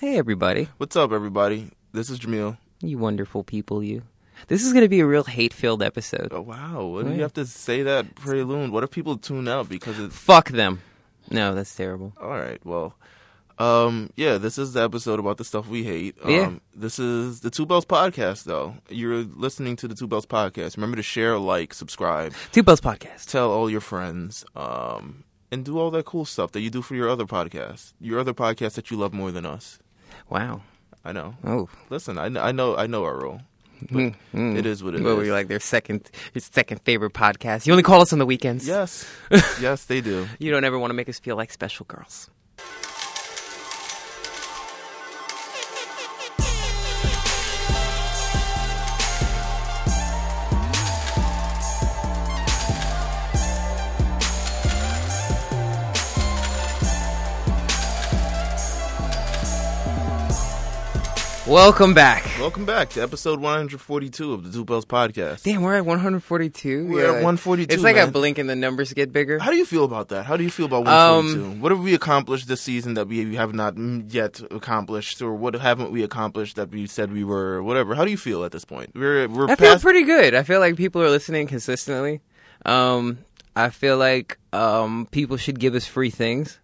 Hey, everybody. What's up, everybody? This is Jamil. You wonderful people, you. This is going to be a real hate filled episode. Oh wow! What do you have to say that prelude? What if people tune out because it's Fuck them. No, that's terrible. all right? Well, um, yeah, this is the episode about the stuff we hate. Um, Yeah. This is the Two Bells podcast, though. You're listening to the Two Bells podcast. Remember to share, like, subscribe, Two Bells Podcast. tell all your friends, um, and do all that cool stuff that you do for your other podcasts, your other podcasts that you love more than us. Wow. I know. Oh. Listen, I, I know, I know our role. Mm, mm. It is what it were is. you like their second, your second favorite podcast? You only call us on the weekends. Yes, yes, they do. You don't ever want to make us feel like special girls. Welcome back. Welcome back to episode 142 of the Two Bells podcast. Damn, we're at 142. We're at 142, It's like a blink and the numbers get bigger. How do you feel about that? How do you feel about Um, 142? what have we accomplished this season that we have not yet accomplished, or what haven't we accomplished that we said we were? Whatever. How do you feel at this point? We're we're I feel pretty good. I feel like people are listening consistently. Um, I feel like um, people should give us free things.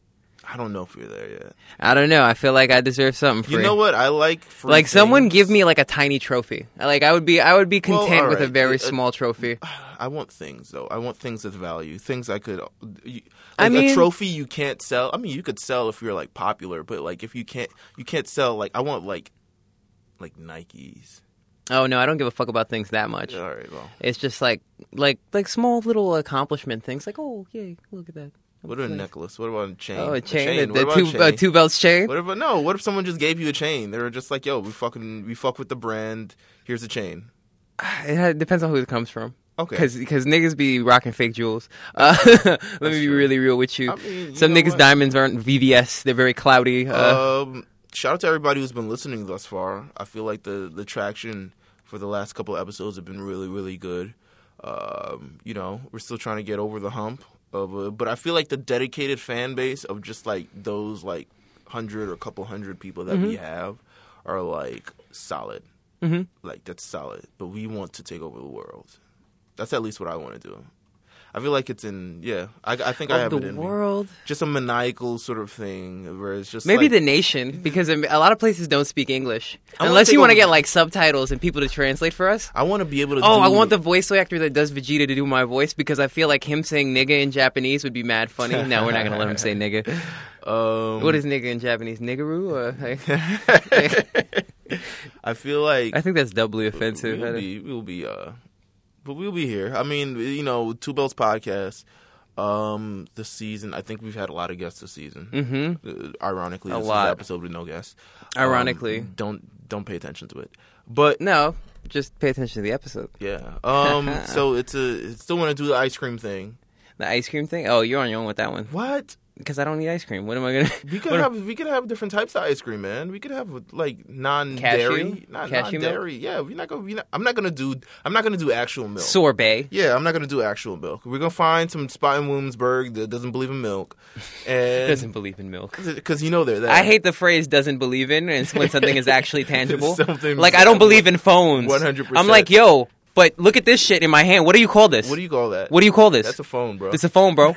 I don't know if you're there yet. I don't know. I feel like I deserve something free. You know what? I like free like someone give me like a tiny trophy. Like I would be, I would be Well, content with a very Uh, small trophy. I want things though. I want things of value. Things I could. You, I mean- a trophy you can't sell. I mean, you could sell if you're like popular, but like if you can't, you can't sell. Like I want like, like Nikes. Oh no, I don't give a fuck about things that much. All right, well, It's just like, like, like small little accomplishment things. Like, oh yay, look at that. What about a necklace? What about a chain? Oh, a chain, What the, about a two, chain? uh, two belts chain. What if no? What if someone just gave you a chain? They were just like, "Yo, we fucking we fuck with the brand. Here's a chain." It depends on who it comes from. Okay. Because niggas be rocking fake jewels. Uh, let me be true. really real with you. I mean, you Some niggas' what? diamonds aren't VVS. They're very cloudy. Uh, um, shout out to everybody who's been listening thus far. I feel like the the traction for the last couple episodes have been really really good. Um, you know, we're still trying to get over the hump of, uh, but I feel like the dedicated fan base of just like those like hundred or couple hundred people that we have are like solid. Mhm. Like that's solid. But we want to take over the world. That's at least what I want to do. I feel like it's in yeah. I, I think I of have it the in me world. just a maniacal sort of thing where it's just Maybe like, the nation, because a a lot of places don't speak English. I Unless you want to get like subtitles and people to translate for us. I want to be able to. Oh, do, I want the voice actor that does Vegeta to do my voice because I feel like him saying nigga in Japanese would be mad funny. no, we're not gonna let him say nigga. Um, What is nigga in Japanese? Niggaroo? Or, I feel like I think that's doubly offensive. we'll be we'll be uh, but we'll be here. I mean, you know, Two Belts podcast. Um, this season, I think we've had a lot of guests this season. hmm Uh, ironically, A this is lot. episode with no guests. Um, Ironically. don't don't pay attention to it. But No, just pay attention to the episode. yeah, um, so it's a still want to do the ice cream thing. The ice cream thing? Oh, you're on your own with that one. What? Because I don't eat ice cream. What am I gonna? We could have we could have different types of ice cream, man. We could have like non-dairy, not non-dairy. Yeah, we're not gonna. We're not, I'm not gonna do. I'm not gonna do actual milk. sorbet. yeah, I'm not gonna do actual milk. We're gonna find some spot in Williamsburg that doesn't believe in milk, and Doesn't believe in milk. because you know they're there. I hate the phrase "doesn't believe in" and when something is actually tangible. Like I don't believe in phones. 100%. I'm like, yo, but look at this shit in my hand. What do you call this? What do you call that? What do you call this? That's a phone, bro. it's a phone, bro.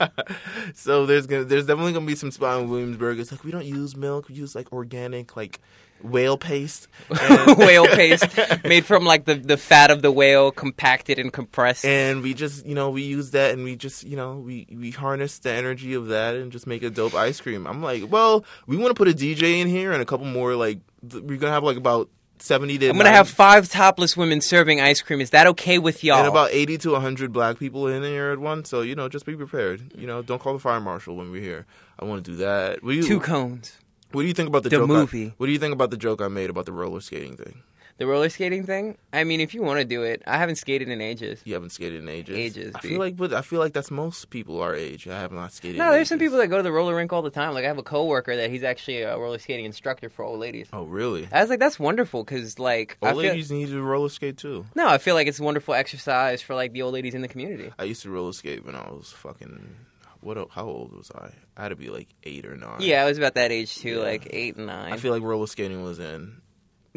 so there's gonna there's definitely gonna be some spot in Williamsburg. It's like we don't use milk. We use like organic like whale paste. Whale paste made from like the, the fat of the whale compacted and compressed. and we just you know we use that and we just you know we we harness the energy of that and just make a dope ice cream i'm like well we want to put a dj in here and a couple more like th- we're gonna have like about 70 to I'm gonna have five topless women serving ice cream. Is that okay with y'all? and about 80 to 100 black people in here at once so you know just be prepared you know don't call the fire marshal when we're here i want to do that you, Two cones. what do you think about the, The joke I- movie. what do you think about the joke i made about the roller skating thing The roller skating thing. I mean, if you want to do it, I haven't skated in ages. you haven't skated in ages Ages, i feel like but i feel like that's most people our age i have not skated No, there's some people that go to the roller rink all the time. Like I have a coworker that he's actually a roller skating instructor for old ladies. oh really I was like, that's wonderful because like I old feel, ladies need to roller skate too no, I feel like it's a wonderful exercise for like the old ladies in the community. I used to roller skate when I was fucking what? How old was I? I had to be like eight or nine. Yeah, I was about that age too, Yeah. like eight and nine. I feel like roller skating was in.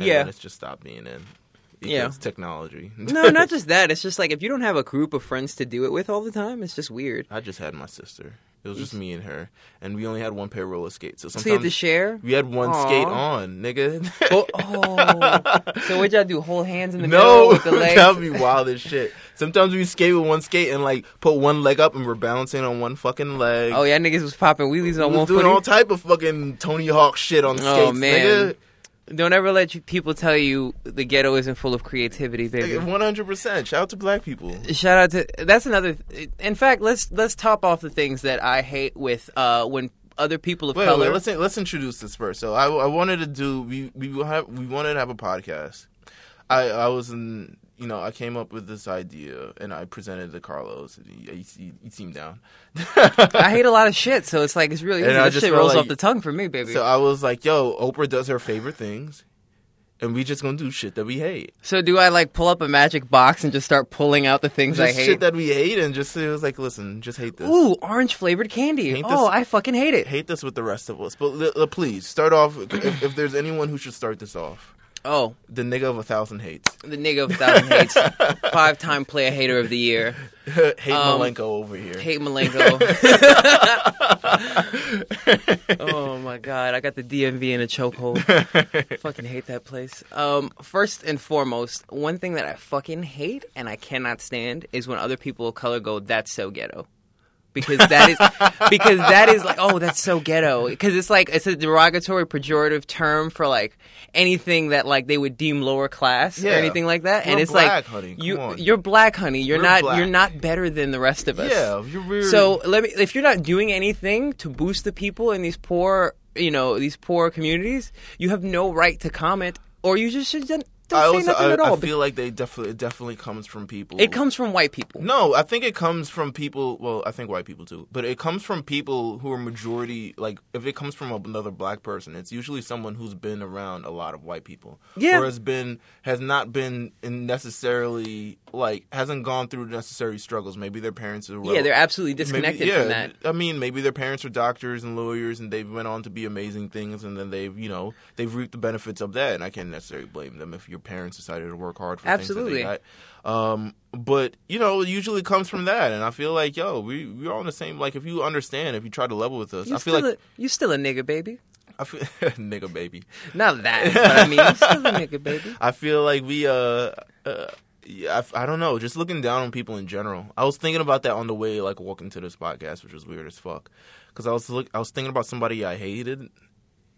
Yeah. it's just stopped being in. Yeah. technology. no, not just that. It's just like if you don't have a group of friends to do it with all the time, it's just weird. I just had my sister. It was just me and her, and we only had one pair of roller skates. So So you have to sometimes share. we had one Aw. skate on, nigga. Oh, oh. so what y'all do? Hold hands in the no, middle with the legs. that would be wild as shit. Sometimes we skate with one skate and like put one leg up and we're balancing on one fucking leg. Oh yeah, niggas was popping wheelies we on was one doing foot. all type of fucking Tony Hawk shit on the Oh, skates, man. nigga. Don't ever let you, people tell you the ghetto isn't full of creativity, baby. One hundred percent. Shout out to black people. Shout out to that's another. In fact, let's let's top off the things that I hate with uh when other people of Wait, color. wait, let's let's introduce this first. So I, I wanted to do we we have we wanted to have a podcast. I I was in you know I came up with this idea and I presented it to Carlos. And he, he, he, seemed down. I hate a lot of shit, so it's like it's really And easy. I This just shit rolls like- off the tongue for me, baby. So I was like, yo, Oprah does her favorite things, and we just gonna do shit that we hate. So do I like pull up a magic box and just start pulling out the things Just I hate? shit that we hate, and just it was like, listen, just hate this. Ooh, orange flavored candy. Hate oh, this- I fucking hate it. Hate this with the rest of us. But li- li- please start off. If, if there's anyone who should start this off, Oh, the nigga of a thousand hates. the nigga of a thousand hates. Five time player hater of the year. hate Um, Malenko over here. Hate Malenko. oh my god, I got the DMV in a chokehold. fucking hate that place. Um, first and foremost, one thing that I fucking hate and I cannot stand is when other people of color go, "That's so ghetto." Because that is because that is like oh that's so ghetto because it's like it's a derogatory pejorative term for like anything that like they would deem lower class or anything like that and We're it's black, like honey. Come you on. you're black honey you're We're not black. you're not better than the rest of us yeah, you're weird. so let me if you're not doing anything to boost the people in these poor, you know, these poor communities, you have no right to comment or you just should don't I say also nothing I, at all. I feel like they definitely it definitely comes from people. it comes from white people. No, I think it comes from people. Well, I think white people too, but it comes from people who are majority. Like, if it comes from another black person, it's usually someone who's been around a lot of white people, Yeah. or has been has not been necessarily like hasn't gone through necessary struggles. Maybe their parents are well, Yeah, they're absolutely Maybe- disconnected yeah, from that. I mean, maybe their parents are doctors and lawyers, and they've went on to be amazing things, and then they've, you know, they've reaped the benefits of that. And I can't necessarily blame them if your parents decided to work hard for Absolutely. things that they got. Um, but you know, it usually comes from that, and I feel like, yo, we we're all on the same. Like, if you understand, if you try to level with us, You I feel like a, you still a nigga, baby. I feel nigga baby. Not that, but I mean, still a nigga, baby. I feel like we uh. uh yeah, I, I don't know. Just looking down on people in general. I was thinking about that on the way, like walking to this podcast, which was weird as fuck. Because I was look, I was thinking about somebody I hated,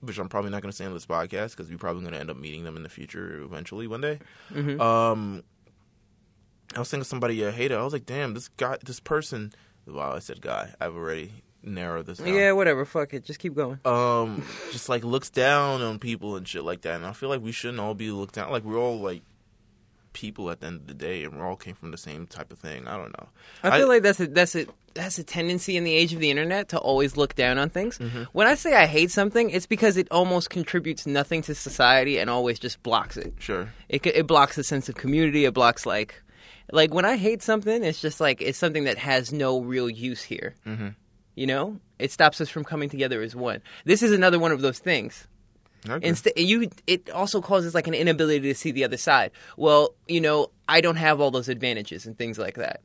which I'm probably not going to say on this podcast because we're probably going to end up meeting them in the future eventually one day. Mm-hmm. Um, I was thinking of somebody I hated. I was like, damn, this guy, this person. Wow, I said guy. I've already narrowed this down Yeah, whatever. Fuck it. Just keep going. um just like looks down on people and shit like that and i feel like we shouldn't all be looked down like we're all like people at the end of the day and we all came from the same type of thing i don't know I feel like that's a that's a that's a tendency in the age of the internet to always look down on things. Mm-hmm. When I say I hate something, it's because it almost contributes nothing to society and always just blocks it. sure It it blocks the sense of community. It blocks like like when I hate something, it's just like it's something that has no real use here. Mm-hmm. You know, it stops us from coming together as one. This is another one of those things. Instead, you it also causes like an inability to see the other side. Well, you know, I don't have all those advantages and things like that.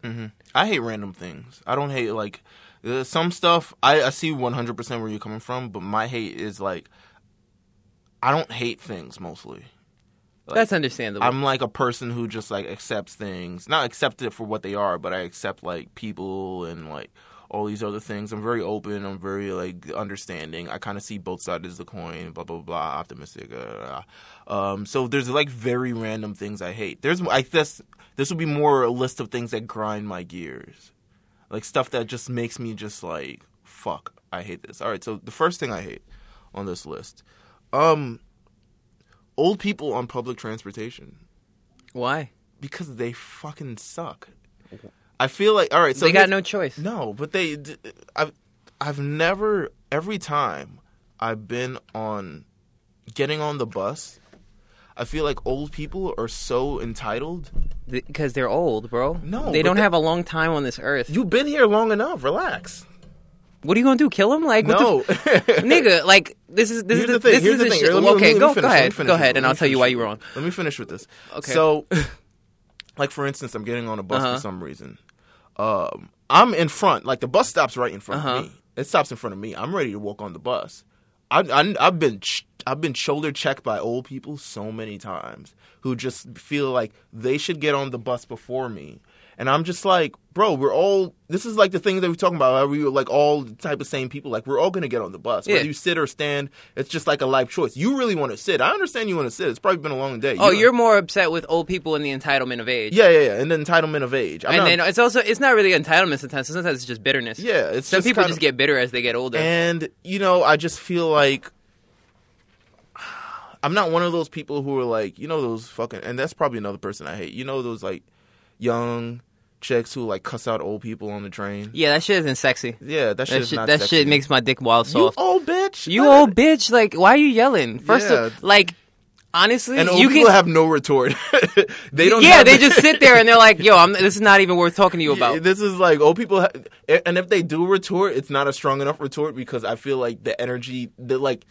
i hate random things i don't hate like uh, some stuff I, I see 100% where you're coming from but my hate is like i don't hate things mostly That's understandable. I'm like a person who just like accepts things, not accept it for what they are, but I accept like people and like all these other things. I'm very open. I'm very like understanding. I kind of see both sides of the coin. Blah blah blah. Optimistic. Uh, um, so there's like very random things I hate. There's I guess this would be more a list of things that grind my gears, like stuff that just makes me just like fuck. I hate this. All right. So the first thing I hate on this list, um, old people on public transportation Why? because they fucking suck. I feel like all right. So they got no choice. no, but they. I've I've never every time I've been on getting on the bus. I feel like old people are so entitled. because they're old, bro. No, they don't have a long time on this earth. You've been here long enough. Relax. What are you gonna do? Kill him? Like what No, f- nigga? Like this is this Here's is the thing. This Here's is the thing. shit. Let me- let okay, me go finish. go ahead. Go ahead, and I'll tell you why you're wrong. Let me finish with this. Okay. So, like for instance, I'm getting on a bus Uh-huh. for some reason. Um, I'm in front. Like the bus stops right in front Uh-huh. of me. It stops in front of me. I'm ready to walk on the bus. I, I, I've been I've been shoulder checked by old people so many times who just feel like they should get on the bus before me. And I'm just like, bro, we're all. This is like the thing that we're talking about. We were like all the type of same people. Like we're all gonna get on the bus, Yeah. whether you sit or stand. It's just like a life choice. You really want to sit. I understand you want to sit. It's probably been a long day. Oh, You- you're more upset with old people and the entitlement of age. yeah, yeah, yeah. And the entitlement of age. I'm and not- then it's also it's not really entitlement sometimes. Sometimes it's just bitterness. yeah, it's Some just people just of- get bitter as they get older. And you know, I just feel like I'm not one of those people who are like, you know, those fucking. And that's probably another person I hate. You know, those like young chicks who like cuss out old people on the train. yeah, that shit isn't sexy. Yeah, that shit That is shit, that sexy. shit makes my dick wild you old bitch. You old bitch! Like, why are you yelling? First Yeah. of like, honestly, And old you people can. have no retort. they don't. yeah, they just sit there and they're like, "Yo, I'm, this is not even worth talking to you about." This is like old people, ha- and if they do retort, it's not a strong enough retort because I feel like the energy, the like,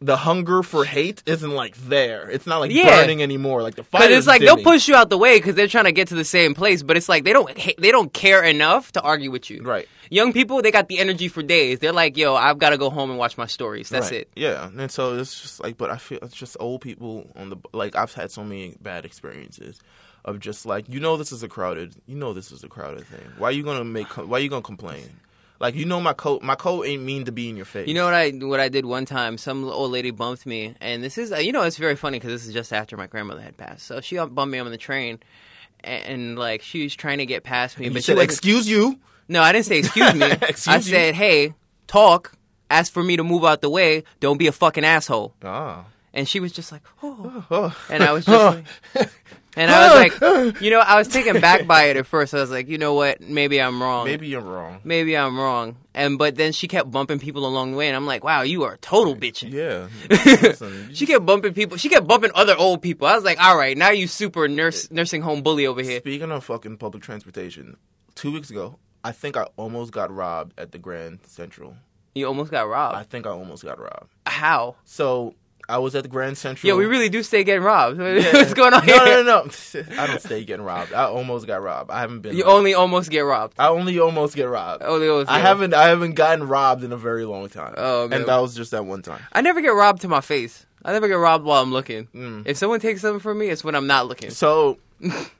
the hunger for hate isn't like there. It's not like Yeah. burning anymore. Like the fire. Because it's like they'll push you out the way because they're trying to get to the same place, but it's like they don't ha- they don't care enough to argue with you. Right. Young people, they got the energy for days. They're like, "Yo, I've got to go home and watch my stories." That's Right. it. Yeah, and so it's just like, but I feel it's just old people on the like. I've had so many bad experiences of just like you know this is a crowded, you know this is a crowded thing. Why are you gonna make? Why are you gonna complain? Like you know my coat, my coat ain't mean to be in your face. You know what I what I did one time? Some old lady bumped me, and this is uh, you know it's very funny because this is just after my grandmother had passed. So she bumped me on the train, and, and like she was trying to get past me, You but she said, "Excuse you." No, I didn't say excuse me. Excuse I you? said, hey, talk. Ask for me to move out the way. Don't be a fucking asshole. Ah. And she was just like, oh. Oh. And I was just like, and I was ah. like, you know, I was taken back by it at first. I was like, you know what? Maybe I'm wrong. Maybe you're wrong. Maybe I'm wrong. And but then she kept bumping people along the way, and I'm like, wow, you are a total bitch. Yeah. Listen, She kept bumping people. She kept bumping other old people. I was like, all right, now you super nurse nursing home bully over here. Speaking of fucking public transportation, two weeks ago, I think I almost got robbed at the Grand Central. You almost got robbed. I think I almost got robbed. How? So I was at the Grand Central. Yeah, we really do stay getting robbed. Yeah. What's going on no, here? No, no, no. I don't stay getting robbed. I almost got robbed. I haven't been. You robbed. only almost get robbed. I only almost get robbed. Only almost I haven't. I haven't gotten robbed in a very long time. Oh, man. and that was just that one time. I never get robbed to my face. I never get robbed while I'm looking. Mm. If someone takes something from me, it's when I'm not looking. So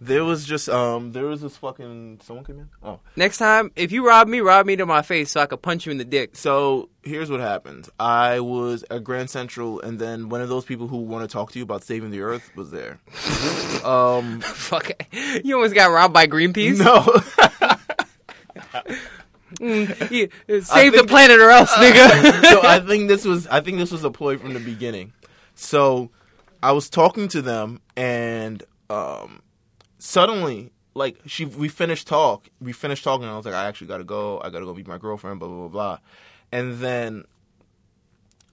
there was just um there was this fucking someone came in. Oh, Next time, if you rob me, rob me to my face so I could punch you in the dick. so here's what happened. I was at Grand Central, and then one of those people who want to talk to you about saving the earth was there. um, Fuck. You almost got robbed by Greenpeace. no. Mm, yeah, save the planet or else, nigga. so I think this was I think this was a ploy from the beginning. So I was talking to them and um suddenly like she we finished talk we finished talking and I was like I actually gotta go I gotta go meet my girlfriend blah blah blah blah and then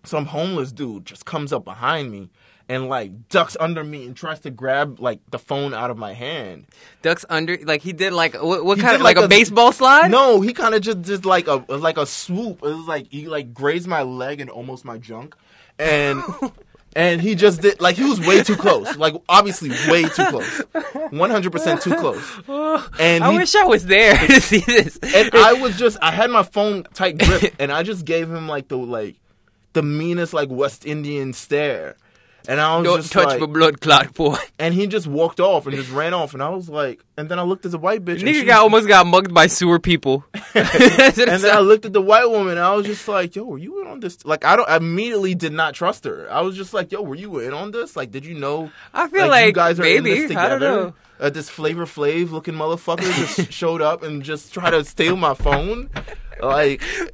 some homeless dude just comes up behind me and like ducks under me and tries to grab like the phone out of my hand. Ducks under, like he did, like what, what kind of like, like a, a- baseball slide? No, he kind of just did like a like a swoop. It was like he like grazed my leg and almost my junk, and and he just did like he was way too close. Like obviously way too close, one hundred percent too close. And I he, wish I was there to see this. and I was just I had my phone tight grip, and I just gave him like the like the meanest like West Indian stare. And I was Don't just touch like, my blood clot, boy. and he just walked off and just ran off, and I was like, and then I looked at the white bitch, Nigga got almost got mugged by sewer people. and then I looked at the white woman and I was just like, yo, were you in on this? Like, I don't, I immediately did not trust her. I was just like, yo, were you in on this? Like, did you know? I feel like, you guys are in maybe this I don't together? Uh, this Flavor Flav looking motherfucker just showed up and just tried to steal my phone. Like,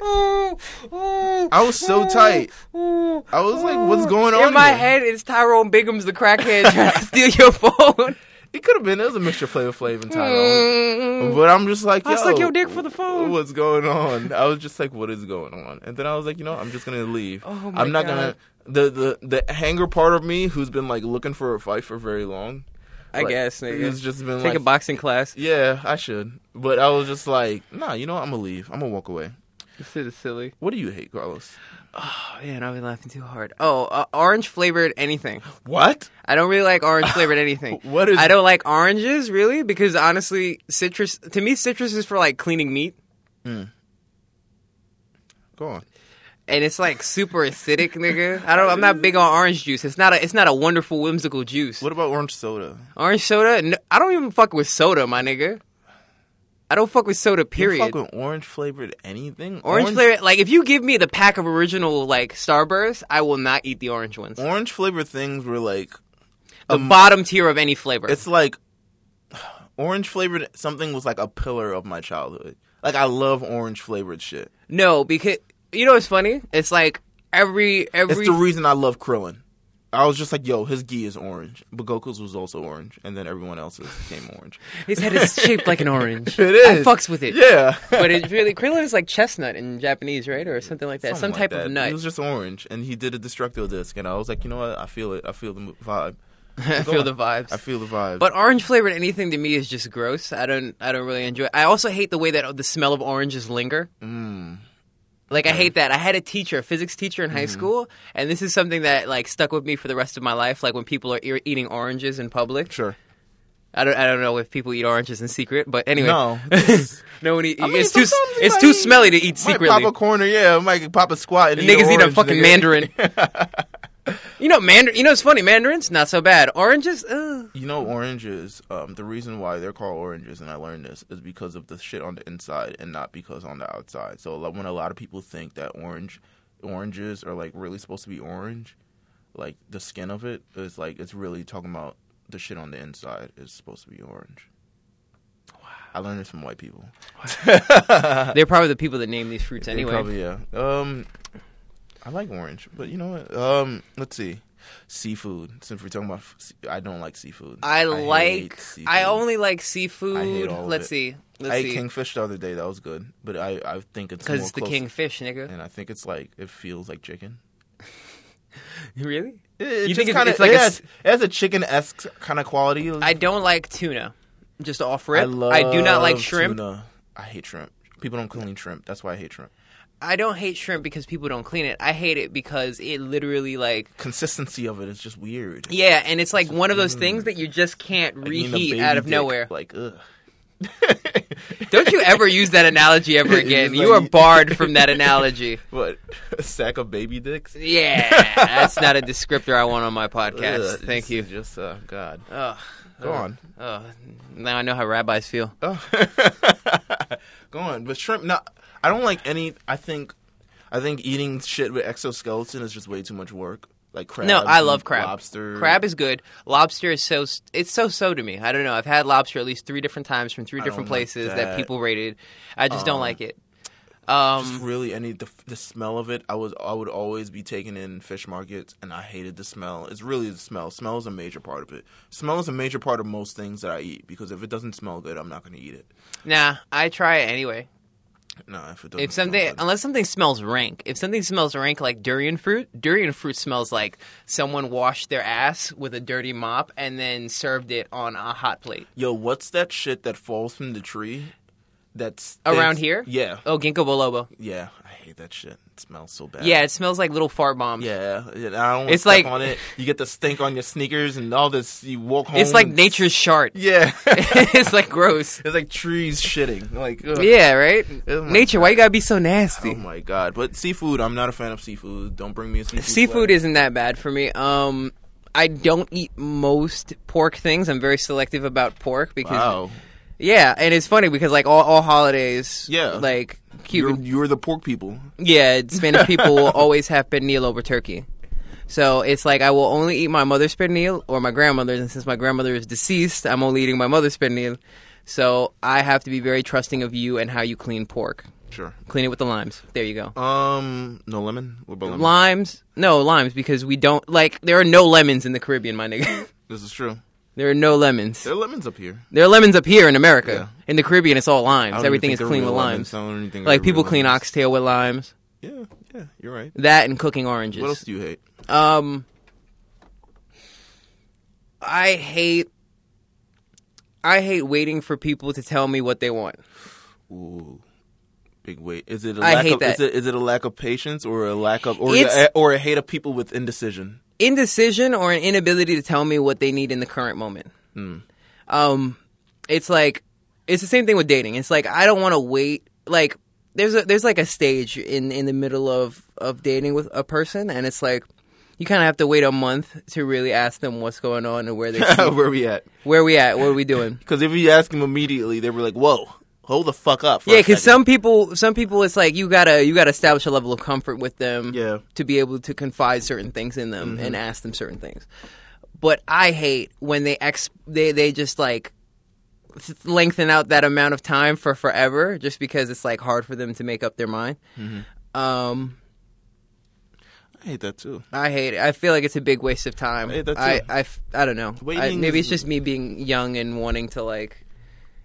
I was so tight. I was like, what's going on In my here? head, it's Tyrone Biggums the crackhead trying to steal your phone. It could have been. It was a mixture of Flavor Flav and Tyrone. But I'm just like, yo, I suck your dick for the phone. What's going on? I was just like, what is going on? And then I was like, you know, I'm just gonna leave. Oh I'm not God. gonna. The the the hanger part of me, who's been like looking for a fight for very long, I Like, guess. Nigga. It's just been Take like, a boxing class. yeah, I should. But I was just like, nah, you know what? I'm gonna leave. I'm gonna walk away. This is silly. What do you hate, Carlos? Oh man, I've been laughing too hard. Oh, uh, orange flavored anything. What? I don't really like orange flavored anything. What is? I don't like oranges really because honestly, citrus to me citrus is for like cleaning meat. Hmm. Go on. And it's like super acidic, nigga. I don't. I'm not big on orange juice. It's not a. It's not a wonderful whimsical juice. What about orange soda? Orange soda? No, I don't even fuck with soda, my nigga. I don't fuck with soda. You Period. fuck with orange flavored anything? orange, flavored. Like if you give me the pack of original like Starburst, I will not eat the orange ones. Orange flavored things were like the um, bottom tier of any flavor. it's like orange flavored something was like a pillar of my childhood. Like I love orange flavored shit. no, because you know what's funny? It's like every every. It's the reason I love Krillin. I was just like, yo, his gi is orange, but Goku's was also orange, and then everyone else's became orange. his head is shaped like an orange. It is. I fucks with it. Yeah, but it's really Krillin is like chestnut in Japanese, right, or something like that. Some Something type like of that. It nut. was just orange, and he did a destructo disc, and I was like, you know what? I feel it. I feel the vibe. I feel the vibes. I feel the vibe. But orange flavored anything to me is just gross. I don't I don't really enjoy. It. I also hate the way that the smell of oranges linger. mm, Like I hate that. I had a teacher, a physics teacher in high Mm-hmm. school, and this is something that like stuck with me for the rest of my life. Like when people are e- eating oranges in public. sure. I don't I don't know if people eat oranges in secret, but anyway. No. no one eat, I mean, it's too it's too smelly to eat Might secretly. pop a corner, yeah. Might pop a squat and Niggas eat, eat a fucking nigga. mandarin. You know, mandarin. You know, it's funny. Mandarins not so bad. Oranges, ugh. You know, oranges. Um, the reason why they're called oranges, and I learned this, is because of the shit on the inside, and not because on the outside. So like, when a lot of people think that orange, oranges are like really supposed to be orange, like the skin of it is like it's really talking about the shit on the inside is supposed to be orange. Wow. I learned this from white people. they're probably the people that name these fruits anyway. Probably yeah. Um, I like orange, but you know what? Um, let's see, seafood. Since we're talking about, f- I don't like seafood. I hate like. seafood. I only like seafood. I Let's it. see. Let's I ate see. kingfish the other day. That was good, but I I think it's Because it's the close- kingfish, nigga. and I think it's like it feels like chicken. Really? It, You think kinda, it's like it a has, it has a chicken esque kind of quality. I don't like tuna. Just off I rip. love I do not like shrimp. Tuna. I hate shrimp. People don't clean shrimp. That's why I hate shrimp. I don't hate shrimp because people don't clean it. I hate it because it literally like Consistency of it is just weird. yeah, and it's like one of those things that you just can't Like reheat out of dick, nowhere. Like ugh. Don't you ever use that analogy ever again? just You are barred from that analogy. What a sack of baby dicks. Yeah, that's not a descriptor I want on my podcast. Ugh, Thank you. Just uh, God. Oh, Go on. oh, now I know how rabbis feel. Oh. Go on. But shrimp. No, I don't like any. I think. I think eating shit with exoskeleton is just way too much work. Like crab. No, I love crab. Lobster. Crab is good. Lobster is so it's so so to me. I don't know. I've had lobster at least three different times from three I different don't like places that. that. people rated. I just don't Um, like it. Just Um, really any the, the smell of it. I was I would always be taken in fish markets, and I hated the smell. It's really the smell. Smell is a major part of it. Smell is a major part of most things that I eat because if it doesn't smell good, I'm not going to eat it. nah, I try it anyway. No, if it doesn't. If smell something, good. unless something smells rank, if something smells rank like durian fruit, durian fruit smells like someone washed their ass with a dirty mop and then served it on a hot plate. Yo, what's that shit that falls from the tree? That's Around here? Yeah, Oh, ginkgo biloba. yeah. I hate that shit. It smells so bad. Yeah, it smells like little fart bombs. Yeah, I don't. It's like on it. You get the stink on your sneakers and all this. You walk home. It's like nature's shart. Yeah, it's like gross. it's like trees shitting. Like ugh. Yeah, right. Oh Nature, why you gotta be so nasty? Oh my god! But seafood, I'm not a fan of seafood. Don't bring me a seafood. Seafood platter. isn't that bad for me. Um, I don't eat most pork things. I'm very selective about pork because wow. Yeah, and it's funny because like all, all holidays, Yeah. like You're, you're the pork people. yeah, Spanish people will always have pernil over turkey. So it's like I will only eat my mother's pernil or my grandmother's, and since my grandmother is deceased, I'm only eating my mother's pernil. So I have to be very trusting of you and how you clean pork. Sure. Clean it with the limes. There you go. Um, no lemon. What about lemon? Limes? No, limes because we don't like there are no lemons in the Caribbean, my nigga. This is true. There are no lemons. There are lemons up here. There are lemons up here in America. Yeah. In the Caribbean it's all limes. Everything is clean with limes. lemons. I don't even think Like people clean oxtail with limes. Yeah, yeah, you're right. That and cooking oranges. What else do you hate? Um I hate I hate waiting for people to tell me what they want. Ooh. Big wait. Is it a I lack hate of that. is it is it a lack of patience or a lack of or is It's- it a, or a hate of people with indecision? Indecision or an inability to tell me what they need in the current moment. Um, it's like it's the same thing with dating. It's like I don't want to wait. Like there's a there's like a stage in in the middle of of dating with a person, and it's like you kind of have to wait a month to really ask them what's going on and where they're Where we at? where we at, what are we doing. Because if you ask them immediately, they were like, "Whoa, hold the fuck up." Yeah, because some people, some people, it's like you gotta you gotta establish a level of comfort with them, Yeah. to be able to confide certain things in them and ask them certain things. But I hate when they ex they they just like th- lengthen out that amount of time for forever just because it's like hard for them to make up their mind. Um, I hate that too. I hate it. I feel like it's a big waste of time. I hate that too. I, I f- I don't know. I- Waiting maybe is- it's just me being young and wanting to like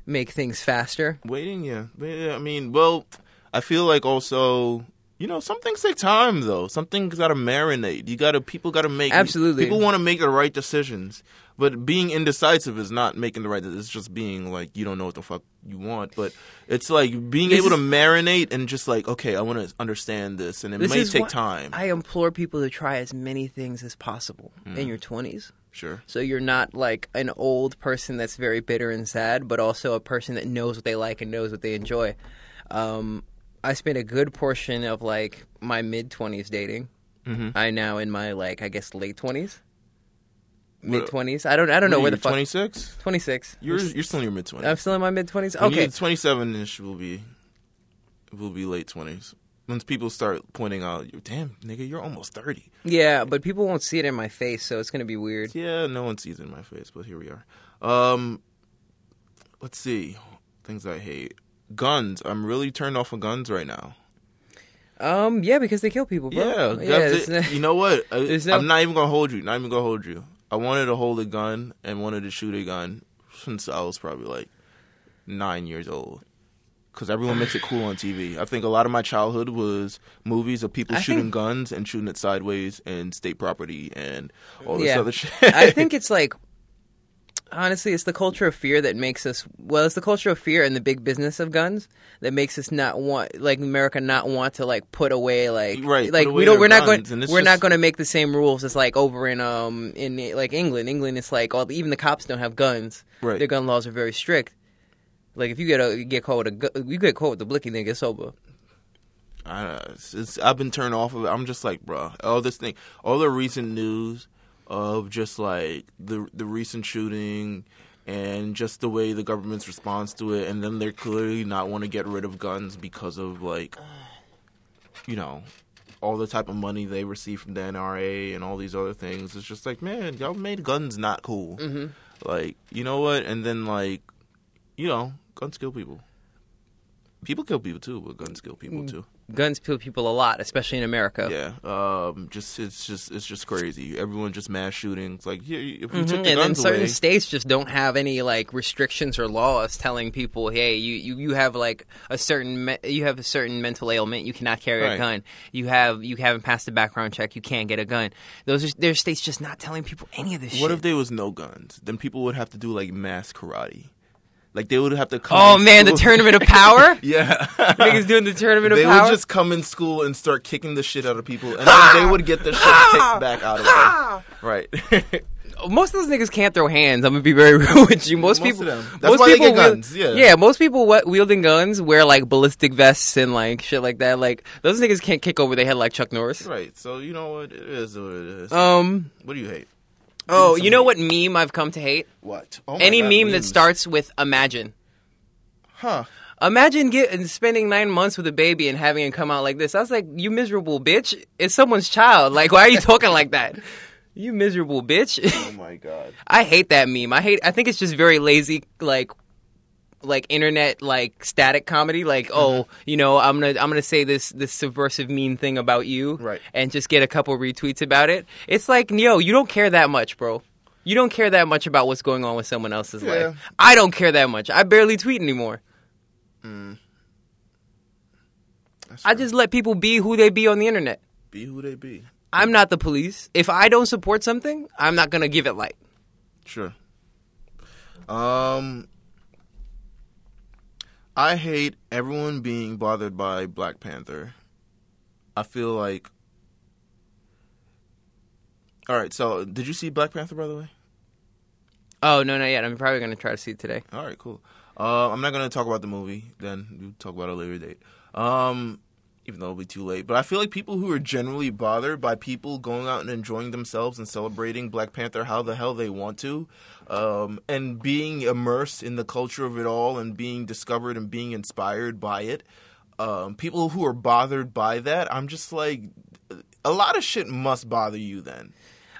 make things faster. Waiting, yeah. I mean, well, I feel like also, you know, some things take time though. Some things got to marinate. You got to people got to make Absolutely. People want to make the right decisions, but being indecisive is not making the right. It's just being like you don't know what the fuck you want. But it's like being This able to marinate and just like okay, I want to understand this, and it This may is take time. I implore people to try as many things as possible Mm. in your 20s. sure. So you're not like an old person that's very bitter and sad, but also a person that knows what they like and knows what they enjoy. Um, I spent a good portion of like my mid 20s dating. Mhm. I now in my like I guess late 20s, mid 20s. I don't I don't know where the fuck. Twenty six. 26. You're you're still in your mid twenties. I'm still in my mid 20s. Okay. twenty seven ish will be will be late twenties. Once people start pointing out, damn nigga, you're almost thirty. Yeah, but people won't see it in my face, so it's gonna be weird. Yeah, no one sees it in my face, but here we are. Um, let's see things I hate. Guns. I'm really turned off of guns right now. Um, yeah, because they kill people, bro. Yeah, yeah. you know what? I, no, I'm not even gonna hold you. Not even gonna hold you. I wanted to hold a gun and wanted to shoot a gun since I was probably like nine years old. Because everyone makes it cool on TV. I think a lot of my childhood was movies of people I shooting think- guns and shooting it sideways and state property and all this Yeah. other shit. I think it's like honestly, it's the culture of fear that makes us. Well, it's the culture of fear and the big business of guns that makes us not want, like America, not want to like put away, like Right, like we don't. We're not going. We're not going to make the same rules as like over in um in like England. England, it's like all even the cops don't have guns. Right. Their gun laws are very strict. Like if you get a you get caught with a you get caught with the blicky, then get sober. I, I've been turned off of it. I'm just like, bro, all this thing, all the recent news of just like the the recent shooting and just the way the government's response to it, and then they're clearly not want to get rid of guns because of like, you know, all the type of money they receive from the NRA and all these other things. It's just like, man, y'all made guns not cool. Mm-hmm. Like, you know what? And then like, you know, guns kill people. People kill people too, but guns kill people too. Guns kill people a lot, especially in America. Yeah, um, just it's just it's just crazy. Everyone just mass shootings. Like, yeah, if we Mhm, took the and then certain away, states just don't have any like restrictions or laws telling people, hey, you, you, you have like a certain me- you have a certain mental ailment, you cannot carry a gun. You have you haven't passed a background check, you can't get a gun. Those are there's states just not telling people any of this what shit. if there was no guns? Then people would have to do like mass karate. Like they would have to come. oh man, the tournament of power. yeah, Niggas doing the tournament of they power. They would just come in school and start kicking the shit out of people, and then they would get the shit kicked back out of them. Right. most of those niggas can't throw hands. I'm gonna be very real with you. Most, Most people, of them. That's most why they people guns, yeah. yeah. Most people we- wielding guns wear like ballistic vests and like shit like that. Like those niggas can't kick over their head like Chuck Norris. right. So you know what? It is what it is. Um. what do you hate? Oh, you know what meme I've come to hate? What? Oh my Any God, meme that memes. starts with imagine. Huh? Imagine get, spending nine months with a baby and having it come out like this. I was like, you miserable bitch. It's someone's child. Like, why are you talking like that? You miserable bitch. Oh my god. I hate that meme. I hate. I think it's just very lazy, like, like internet, like static comedy. Like, Mm-hmm. oh, you know, I'm gonna, I'm gonna say this, this subversive mean thing about you, Right. And just get a couple retweets about it. It's like, yo, you don't care that much, bro. You don't care that much about what's going on with someone else's Yeah. life. I don't care that much. I barely tweet anymore. That's I just let people be who they be on the internet. be who they be. I'm not the police. If I don't support something, I'm not gonna give it light. Sure. Um, I hate everyone being bothered by Black Panther. I feel like. All right, so did you see Black Panther by the way? Oh no, not yet. I'm probably gonna try to see it today. All right, cool. Uh, I'm not gonna talk about the movie. Then we'll talk about it later date. Um, even though it'll be too late. But I feel like people who are generally bothered by people going out and enjoying themselves and celebrating Black Panther how the hell they want to, um, and being immersed in the culture of it all and being discovered and being inspired by it. Um, people who are bothered by that, I'm just like, a lot of shit must bother you then.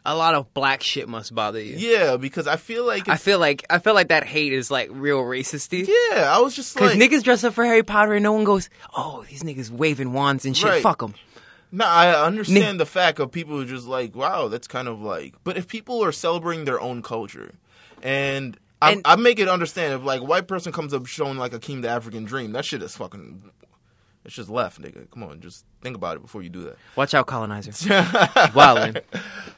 A lot of black shit must bother you. Yeah, because I feel like I feel like I feel like that hate is like real racisty. yeah, I was just Because like, niggas dress up for Harry Potter and no one goes, oh, these niggas waving wands and shit. Right. Fuck them. No, I understand the fact of people who are just like, wow, that's kind of like. But if people are celebrating their own culture, and I, And- I make it understand if like a white person comes up showing like Akeem the African Dream, that shit is fucking. It's just left, nigga. Come on, just think about it before you do that. Watch out, colonizer. that. Wildin'.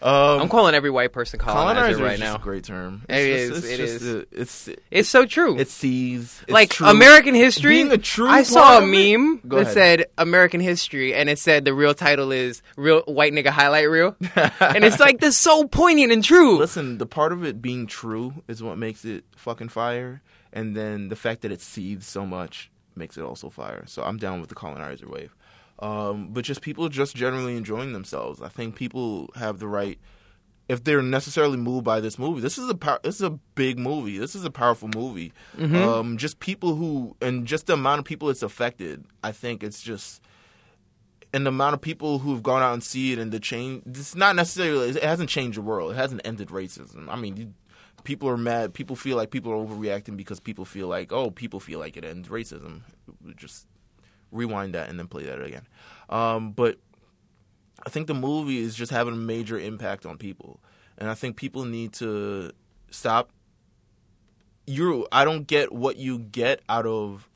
um, I'm calling every white person colonizer, colonizer right is just now. a great term. It It's is, just- it it's is. just a- it's It's so true. It sees it's like true. American history. Being a true I saw a meme that ahead. said American history, and it said the real title is "Real White Nigga Highlight Reel," and it's like this so poignant and true. Listen, the part of it being true is what makes it fucking fire, and then the fact that it seethes so much makes it also fire. So I'm down with the colonizer wave. Um, but just people just generally enjoying themselves. I think people have the right, if they're necessarily moved by this movie. This is a pow- this is a big movie. This is a powerful movie. Um, just people who and just the amount of people it's affected. I think it's just and the amount of people who've gone out and see it and the change it's not necessarily it hasn't changed the world it hasn't ended racism i mean you, people are mad. People feel like people are overreacting because people feel like oh people feel like it ends racism. Just rewind that and then play that again. Um, but i think the movie is just having a major impact on people. And i think people need to stop. You i don't get what you get out of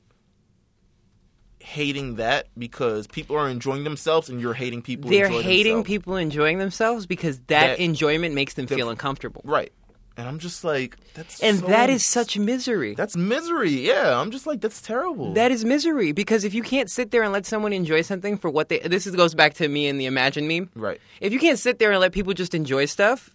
hating that because people are enjoying themselves and you're hating people They're hating themselves. people enjoying themselves because that, That- enjoyment makes them feel uncomfortable, right and i'm just like that's and so- that is such misery. that's misery yeah i'm just like that's terrible That is misery because if you can't sit there and let someone enjoy something for what they this is, goes back to me and the Imagine meme. right If you can't sit there and let people just enjoy stuff,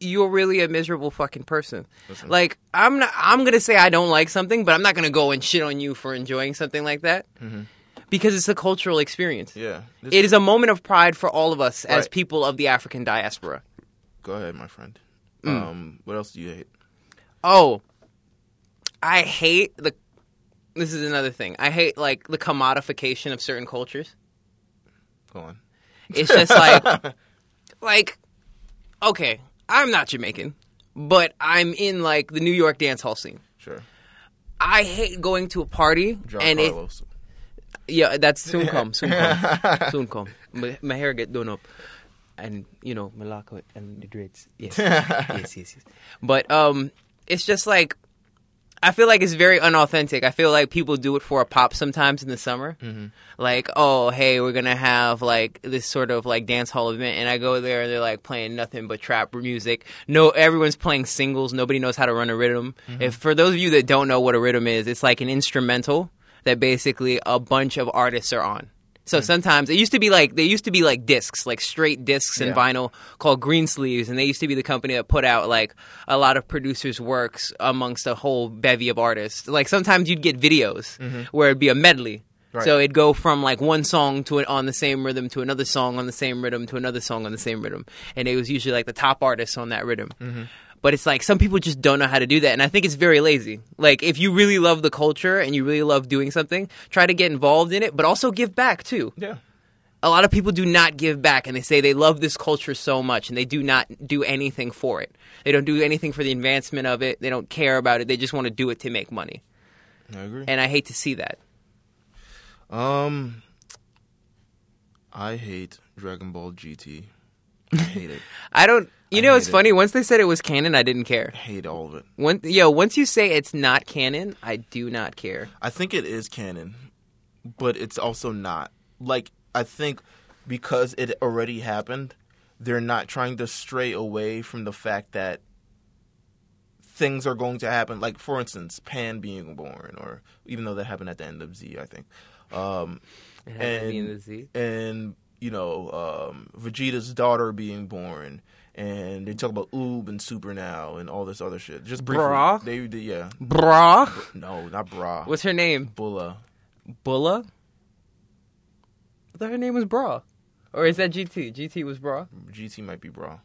you're really a miserable fucking person. Listen. Like I'm not. I'm gonna say I don't like something, but I'm not gonna go and shit on you for enjoying something like that mm-hmm. because it's a cultural experience. yeah It is a moment of pride for all of us as people of the African diaspora. go ahead my friend Mm. um what else do you hate Oh, I hate the. This is another thing. I hate like the commodification of certain cultures. go on It's just like, like, okay, I'm not Jamaican, but I'm in like the New York dance hall scene. sure I hate going to a party John and it, Carlos yeah, that's soon come, soon come, soon come. My, my hair get done up, and you know, out and the dreads. Yes, yes, yes, yes. But um, it's just like I feel like it's very unauthentic. I feel like people do it for a pop sometimes in the summer. Like, oh, hey, we're gonna have like this sort of like dance hall event, and I go there and they're like playing nothing but trap music. No, everyone's playing singles. Nobody knows how to run a rhythm. If for those of you that don't know what a rhythm is, it's like an instrumental that basically a bunch of artists are on. So hmm. sometimes it used to be like they used to be like discs, like straight discs and Yeah. vinyl called Greensleeves, and they used to be the company that put out like a lot of producers' works amongst a whole bevy of artists. Like sometimes you'd get videos mm-hmm. where it'd be a medley. Right. So it'd go from like one song to an, on the same rhythm to another song on the same rhythm to another song on the same rhythm, and it was usually like the top artists on that rhythm. Mm-hmm. But it's like some people just don't know how to do that, and I think it's very lazy. Like if you really love the culture and you really love doing something, try to get involved in it, but also give back too. yeah A lot of people do not give back, and they say they love this culture so much, and they do not do anything for it. They don't do anything for the advancement of it. They don't care about it. They just want to do it to make money, i agree and I hate to see that. um i hate dragon ball gt i hate it I don't. You know, it's it. funny. Once they said it was canon, I didn't care. I hate all of it When, yo, once you say it's not canon, I do not care. I think it is canon, but it's also not. Like I think because it already happened, they're not trying to stray away from the fact that things are going to happen. Like for instance, Pan being born, or even though that happened at the end of Z, I think. Um, It had to be in and and you know um, Vegeta's daughter being born, and they talk about Oob and Super now and all this other shit. Just briefly, Bra? they, they yeah, Bra. no, not bra. What's her name? Bulla? Bulla. I thought her name was Bra. Or is that GT? GT was Bra. GT might be bra.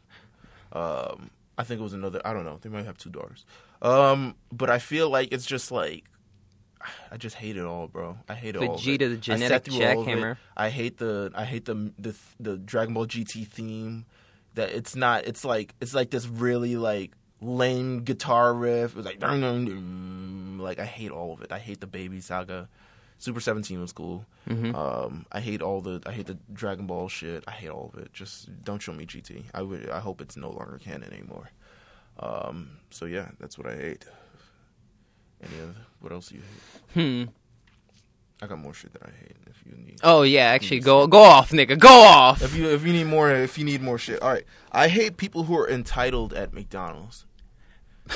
Um, I think it was another. I don't know. They might have two daughters. Um, but I feel like it's just like. I just hate it all, bro. I hate it all. of Vegeta, the I genetic sat through all of it. jackhammer. I hate the. I hate the the the Dragon Ball GT theme. That it's not. It's like it's like this really like lame guitar riff. It's like dun, dun, dun. like I hate all of it. I hate the Baby Saga. Super Seventeen was cool. Mhm. Um, I hate all the. I hate the Dragon Ball shit. I hate all of it. Just don't show me GT. I would. I hope it's no longer canon anymore. Um, so yeah, that's what I hate. Any other? What else do you hate? Hmm. I got more shit that I hate. If you need. Oh yeah, actually, hmm. go go off, nigga, go off. If you if you need more if you need more shit. All right. I hate people who are entitled at McDonald's.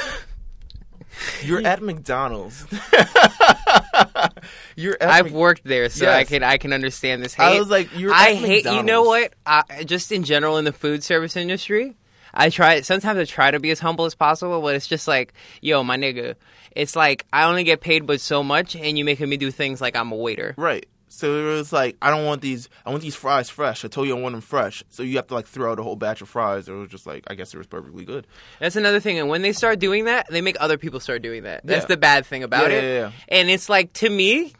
You're at McDonald's. You're at I've Mc- worked there, so I can I can understand this hate. I was like, you're I at hate. You know what? I, just in general in the food service industry, I try. Sometimes I try to be as humble as possible, but it's just like, yo, my nigga. It's like I only get paid but so much, and you making me do things like I'm a waiter. Right. So it was like, I don't want these. I want these fries fresh. I told you I want them fresh. So you have to like throw out a whole batch of fries. It was just like, I guess it was perfectly good. That's another thing. And when they start doing that, they make other people start doing that. That's Yeah. the bad thing about Yeah, it. yeah, yeah. And it's like to me,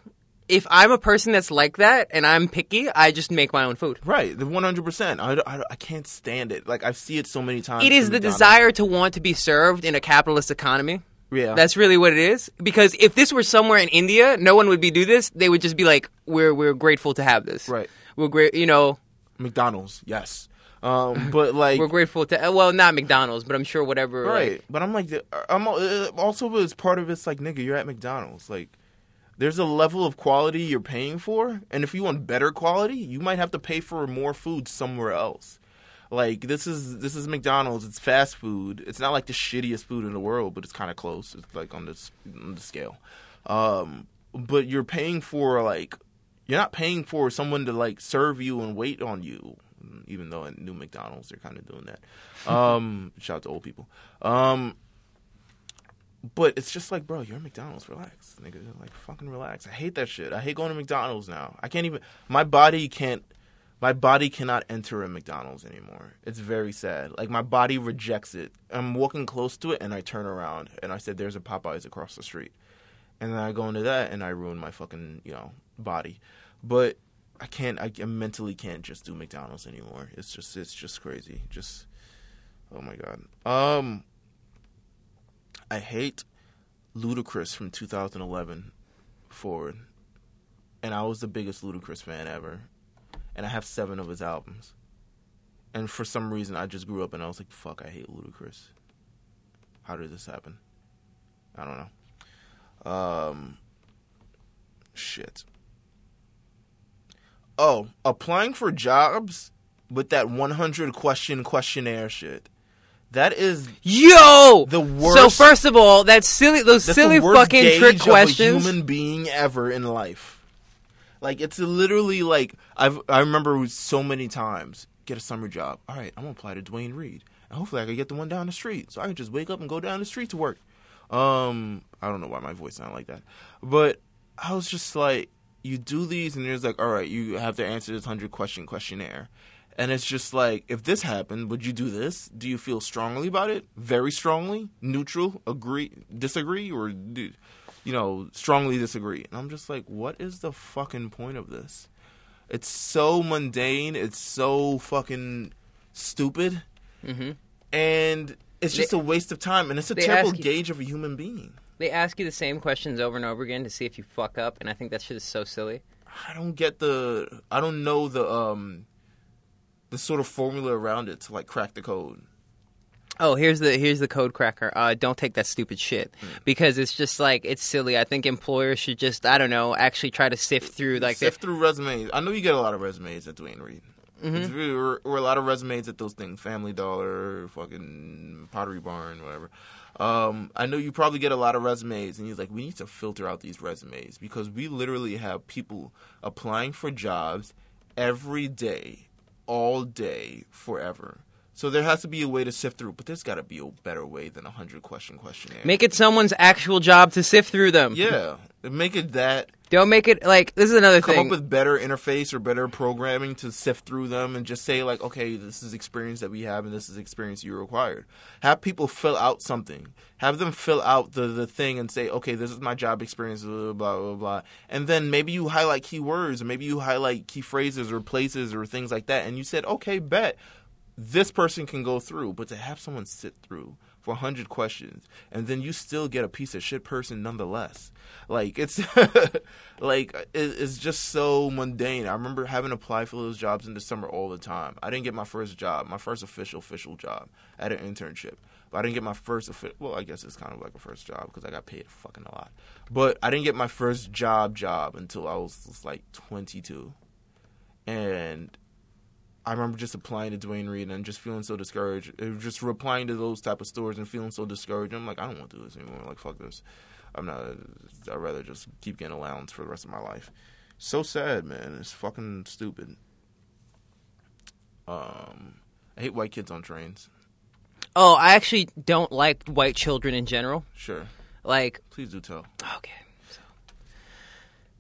if I'm a person that's like that and I'm picky, I just make my own food. Right. The one hundred percent. I I I can't stand it. Like I see it so many times. It is the McDonald's. desire to want to be served in a capitalist economy. Yeah. That's really what it is. Because if this were somewhere in India, no one would be do this. They would just be like, "We're we're grateful to have this. Right. We're great. You know, McDonald's. Yes. Um. But like. we're grateful to. Well, not McDonald's, but I'm sure whatever. like- Right, but I'm like, I'm uh, also as part of it's like, nigga, you're at McDonald's. Like, there's a level of quality you're paying for, and if you want better quality, you might have to pay for more food somewhere else. Like this is this is McDonald's. It's fast food. It's not like the shittiest food in the world, but it's kind of close. It's like on this on the scale. Um, but you're paying for like you're not paying for someone to like serve you and wait on you. Even though at new McDonald's they're kind of doing that. Um, shout out to old people. Um, but it's just like, bro, you're at McDonald's. Relax, nigga. Like, fucking relax. I hate that shit. I hate going to McDonald's now. I can't even. My body can't. My body cannot enter a McDonald's anymore. It's very sad. Like my body rejects it. I'm walking close to it and I turn around and I said, "There's a Popeyes across the street," and then I go into that and I ruin my fucking you know body. But I can't. I, I mentally can't just do McDonald's anymore. It's just. It's just crazy. Just. Oh my god. Um. I hate Ludacris from 2011 forward, and I was the biggest Ludacris fan ever, and I have seven of his albums. And for some reason, I just grew up and I was like, "Fuck, I hate Ludacris." How did this happen? I don't know. Um, shit. Oh, applying for jobs with that 100 question questionnaire shit. That is Yo, The worst. So first of all, that silly, those silly the worst fucking trick of questions. a human being ever in life. Like it's literally like I've I remember so many times get a summer job. All right, I'm gonna apply to Duane Reade, and hopefully I can get the one down the street, so I can just wake up and go down the street to work. Um, I don't know why my voice sounded like that, but I was just like, you do these, and there's like, all right, you have to answer this hundred question questionnaire. And it's just like, if this happened, would you do this? Do you feel strongly about it? Very strongly? Neutral? Agree? Disagree? Or, do, you know, strongly disagree? And I'm just like, what is the fucking point of this? It's so mundane. It's so fucking stupid. hmm And it's just They- a waste of time. And it's a terrible you- gauge of a human being. They ask you the same questions over and over again to see if you fuck up, and I think that shit is so silly. I don't get the. I don't know the um, the sort of formula around it to like crack the code. Oh, here's the here's the code cracker. Uh, don't take that stupid shit Hmm. because it's just like it's silly. I think employers should just I don't know actually try to sift through like sift through resumes. I know you get a lot of resumes at Duane Reade. It's really, or, or a lot of resumes at those things, Family Dollar, fucking Pottery Barn, whatever. Um, I know you probably get a lot of resumes, and he's like, we need to filter out these resumes because we literally have people applying for jobs every day, all day, forever. So there has to be a way to sift through, but there's got to be a better way than a hundred question questionnaire. Make it someone's actual job to sift through them. yeah, make it that. Don't make it like this is another Come thing. Come up with better interface or better programming to sift through them, and just say like, okay, this is experience that we have, and this is experience you required. Have people fill out something. Have them fill out the the thing and say, okay, this is my job experience, blah blah blah blah. And then maybe you highlight keywords, or maybe you highlight key phrases or places or things like that, and you said, okay, bet this person can go through, but to have someone sit through for 100 questions and then you still get a piece of shit person nonetheless. Like it's like it, it's just so mundane. I remember having to apply for those jobs in December all the time. I didn't get my first job, my first official official job at an internship. But I didn't get my first well, I guess it's kind of like a first job because I got paid fucking a lot. But I didn't get my first job job until I was like 22. And I remember just applying to Duane Reade and just feeling so discouraged. It was just replying to those type of stores and feeling so discouraged. I'm like, I don't want to do this anymore. Like, fuck this. I'm not. I'd rather just keep getting allowance for the rest of my life. So sad, man. It's fucking stupid. Um, I hate white kids on trains. oh, I actually don't like white children in general. Sure, Like please do tell. Okay. So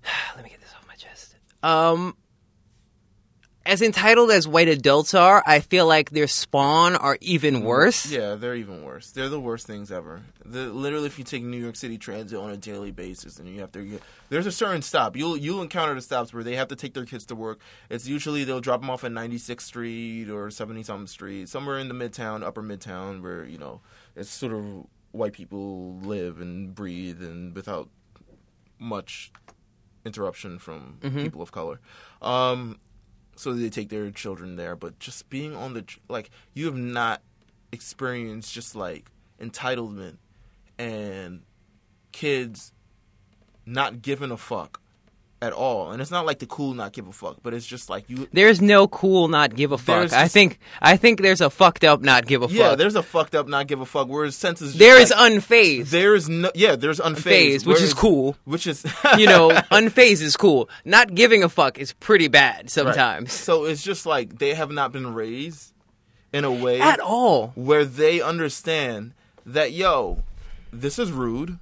let me get this off my chest. Um as entitled as white adults are, I feel like their spawn are even worse. Yeah, they're even worse. They're the worst things ever. The, literally, if you take New York City Transit on a daily basis, and you have to, there's a certain stop. You'll you'll encounter the stops where they have to take their kids to work. It's usually they'll drop them off at 96th Street or 70 something Street, somewhere in the Midtown, Upper Midtown, where you know it's sort of white people live and breathe, and without much interruption from people of color. Um, so they take their children there, but just being on the like you have not experienced just like entitlement and kids not giving a fuck at all. And it's not like the cool not give a fuck, but it's just like you There's no cool not give a fuck. There's I think I think there's a fucked up not give a yeah, fuck. Yeah, there's a fucked up not give a fuck whereas sense is just There is like, unfazed. there's no yeah, there's unfazed, Unfazed, which is cool. Which is you know, unfazed is cool. Not giving a fuck is pretty bad Right. sometimes. So it's just like they have not been raised in a way At all. where they understand that yo, this is rude.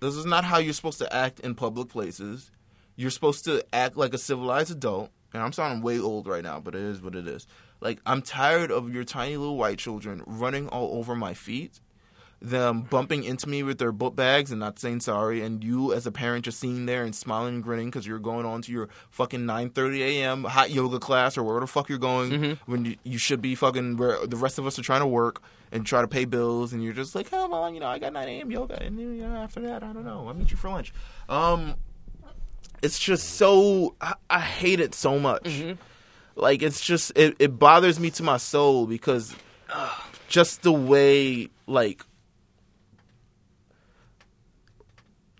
This is not how you're supposed to act in public places. You're supposed to act like a civilized adult. And I'm sounding way old right now, but it is what it is. Like I'm tired of your tiny little white children running all over my feet, them bumping into me with their book bags and not saying sorry, and you as a parent just sitting there and smiling and grinning because you're going on to your fucking 9:30 a.m. hot yoga class or where the fuck you're going when you, you should be fucking where the rest of us are trying to work and try to pay bills, and you're just like, oh well, you know, I got 9 a.m. yoga, and you know, after that, I don't know, I'll meet you for lunch. Um, it's just so I, I hate it so much. Mm-hmm. Like it's just it, it bothers me to my soul because just the way like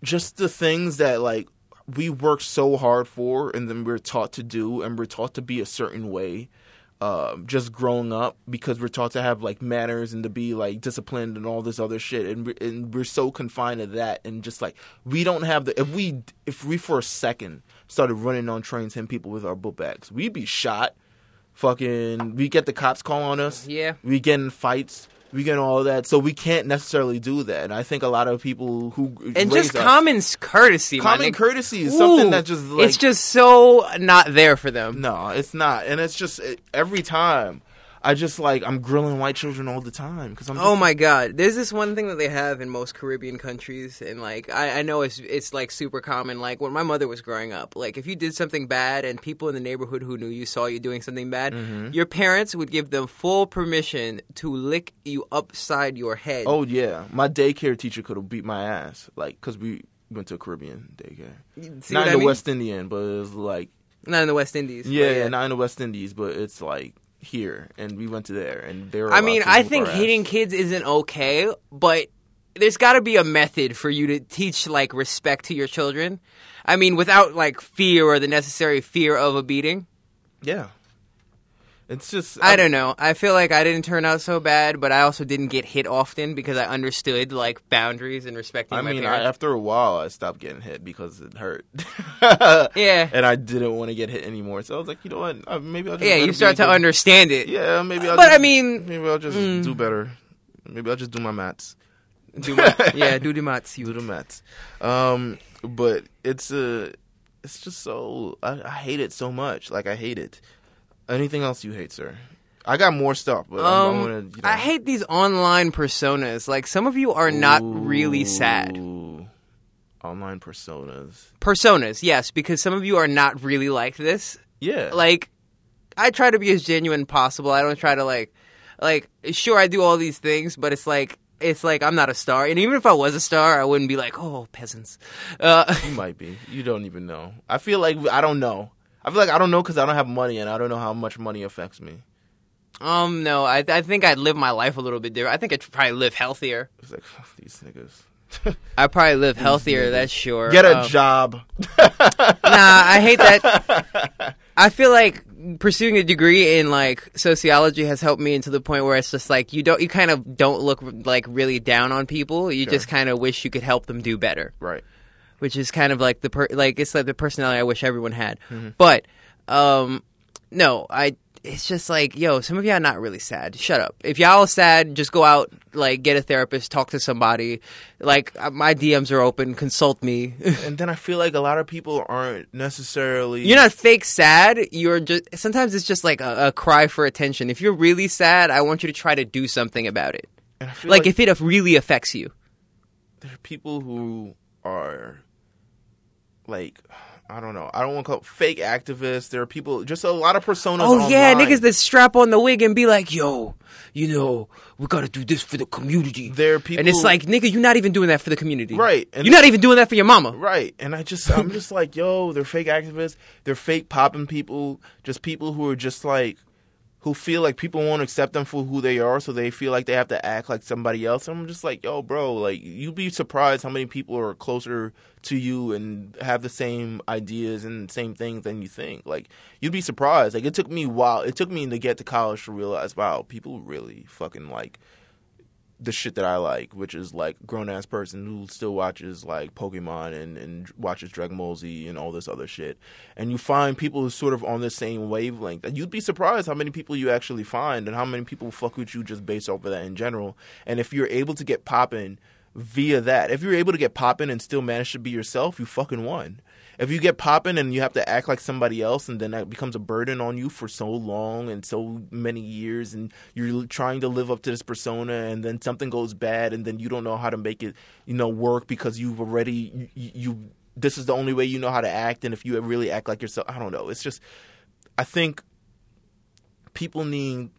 just the things that like we work so hard for and then we're taught to do and we're taught to be a certain way um, just growing up because we're taught to have like manners and to be like disciplined and all this other shit. And, we, and we're so confined to that and just like we don't have the if we if we for a second started running on trains hitting people with our book bags we'd be shot. Fucking we get the cops call on us. Yeah. we get in fights we get all that so we can't necessarily do that and i think a lot of people who And just us- common courtesy, common nigga. courtesy is something that just like it's just so not there for them. no it's not and it's just it, every time i just like i'm grilling white children all the time because i'm Oh my god! There's this one thing that they have in most Caribbean countries, and like I, I know it's it's like super common. Like when my mother was growing up, like if you did something bad and people in the neighborhood who knew you saw you doing something bad, Mm-hmm. your parents would give them full permission to lick you upside your head. oh yeah my daycare teacher could have beat my ass like because we went to a caribbean daycare See not in I the mean? west indian but it was like not in the West Indies. yeah, yeah not in the west indies but it's like here and we went to there and they were I mean, I think hitting kids isn't okay, but there's got to be a method for you to teach like respect to your children. I mean, without like fear or the necessary fear of a beating. Yeah. It's just I don't know. I feel like I didn't turn out so bad, but I also didn't get hit often because I understood like boundaries and respecting I my mean, I, after a while, I stopped getting hit because it hurt. yeah, and I didn't want to get hit anymore. So I was like, you know what? Uh, maybe I'll just yeah. You start to good- understand it. Yeah, maybe. I'll But just, I mean, maybe I'll just mm. do better. Maybe I'll just do my mats. Do my, yeah, do the mats. do the mats. Um, but it's uh, it's just so I, I hate it so much. Like I hate it. Anything else you hate, sir? I got more stuff, but I'm, Um, I'm gonna. You know, I hate these online personas. Like some of you are not really sad. Online personas. Personas, yes, because some of you are not really like this. Yeah. Like, I try to be as genuine possible. I don't try to like, like, sure, I do all these things, but it's like, it's like I'm not a star. And even if I was a star, I wouldn't be like, oh, peasants. Uh, You might be. You don't even know. I feel like I don't know. I feel like I don't know because I don't have money and I don't know how much money affects me. um, no, I, I think I'd live my life a little bit different. I think I'd probably live healthier. It's like these niggas. I probably live healthier. That's sure. Get a Um, job. Nah, I hate that. I feel like pursuing a degree in like sociology has helped me into the point where it's just like you don't, you kind of don't look like really down on people. You just kind of wish you could help them do better, right. Which is kind of like the per- like it's like the personality I wish everyone had. But um, no, I. It's just like, yo, some of y'all not really sad. Shut up. If y'all are sad, just go out, like, get a therapist, talk to somebody. Like, uh, my DMs are open. Consult me. And then I feel like a lot of people aren't necessarily. You're not fake sad. You're just sometimes it's just like a, a cry for attention. If you're really sad, I want you to try to do something about it. Feel Like, if it really affects you. there are people who are like I don't know. I don't want to call it fake activists. There are people, just a lot of personas. Oh yeah, niggas that strap on the wig and be like, "Yo, you know, we gotta do this for the community." There are people, and it's like, nigga, you're not even doing that for the community, Right, and- you're not even doing that for your mama. Right. And I just I'm just like, yo, they're fake activists. They're fake popping people. Just people who are just like who feel like people won't accept them for who they are, so they feel like they have to act like somebody else. I'm just like, yo, bro, like you'd be surprised how many people are closer to you and have the same ideas and same things than you think. Like you'd be surprised. Like it took me a while. It took me to get to college to realize, wow, people really fucking like the shit that I like, which is like grown ass person who still watches like Pokemon and, and watches Dragon Ball Z and all this other shit. And you find people who sort of on the same wavelength. And you'd be surprised how many people you actually find and how many people fuck with you just based off of that in general. And if you're able to get popping via that, if you're able to get popping and still manage to be yourself, you fucking won. If you get popping and you have to act like somebody else, and then that becomes a burden on you for so long and so many years, and you're trying to live up to this persona, and then something goes bad, and then you don't know how to make it, you know, work because you've already you, you this is the only way you know how to act, and if you really act like yourself, I don't know. It's just, I think people need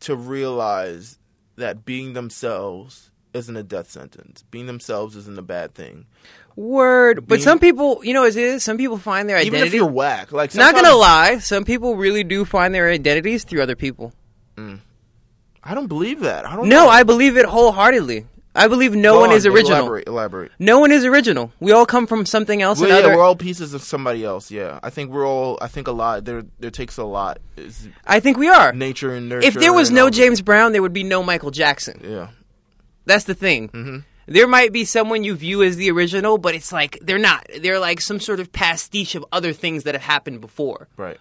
to realize that being themselves isn't a death sentence. Being themselves isn't a bad thing. Word, but some people, you know, as it is, some people find their identity. Even if you're whack, like Not gonna lie, some people really do find their identities through other people. Mm. I don't believe that. I don't. No, know. I believe it wholeheartedly. I believe no Go one on, is original. Elaborate. Elaborate. No one is original. We all come from something else. Well, yeah, other. we're all pieces of somebody else. Yeah, I think we're all. I think a lot. There, there takes a lot. Is I think we are. nature and nurture. If there was no. James Brown, there would be no Michael Jackson. Yeah, That's the thing. Mm-hmm. There might be someone you view as the original, but it's like they're not. They're like some sort of pastiche of other things that have happened before. right.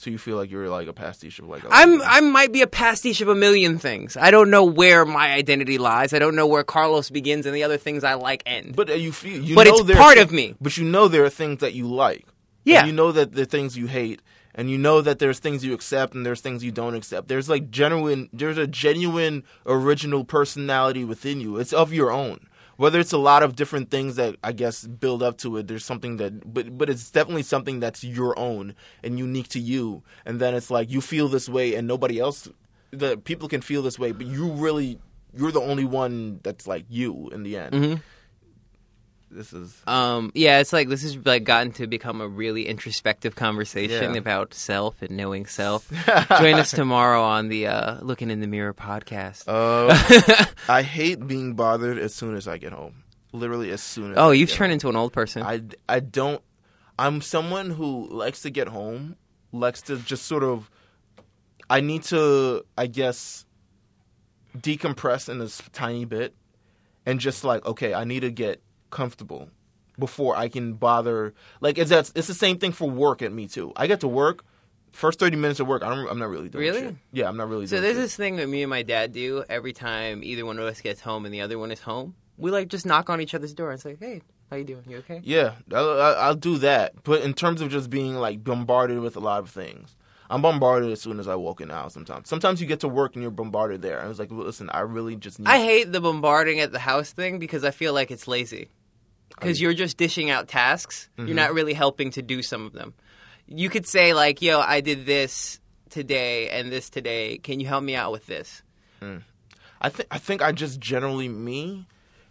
So you feel like you're like a pastiche of like. a- I'm I might be a pastiche of a million things. I don't know where my identity lies. I don't know where Carlos begins and the other things I like end. But uh, you feel. You But know it's there part thi- of me. But you know there are things that you like. Yeah. And you know that the things you hate, and you know that there's things you accept and there's things you don't accept. There's like genuine. There's a genuine original personality within you. It's of your own. Whether it's a lot of different things that I guess build up to it, there's something that, but but it's definitely something that's your own and unique to you. And then it's like you feel this way, and nobody else, the people can feel this way, but you really, you're the only one that's like you in the end. Mm-hmm. This is Um, yeah, it's like this has like gotten to become a really introspective conversation Yeah. about self and knowing self. Join us tomorrow on the uh, Looking in the Mirror podcast. Uh, I hate being bothered as soon as I get home. Literally as soon as. oh, I you've turned home. into an old person. I I don't. I'm someone who likes to get home, likes to just sort of I need to, I guess, decompress in this tiny bit and just like, okay, I need to get comfortable before I can bother. Like, it's that's it's the same thing for work at me too. I get to work. First thirty minutes of work, I don't, I'm not really doing Really? shit. Yeah, I'm not really. So there's shit. this thing that me and my dad do every time either one of us gets home and the other one is home. We like just knock on each other's door and say, "Hey, how you doing? You okay?" Yeah, I'll, I'll I'll do that. But in terms of just being like bombarded with a lot of things, I'm bombarded as soon as I walk in the house. Sometimes, sometimes you get to work and you're bombarded there. I was like, listen, I really just need. I hate the bombarding at the house thing because I feel like it's lazy. Because you're just dishing out tasks. You're not mm-hmm. really helping to do some of them. You could say like, "Yo, I did this today and this today. Can you help me out with this?" Hmm. I think I think I just generally me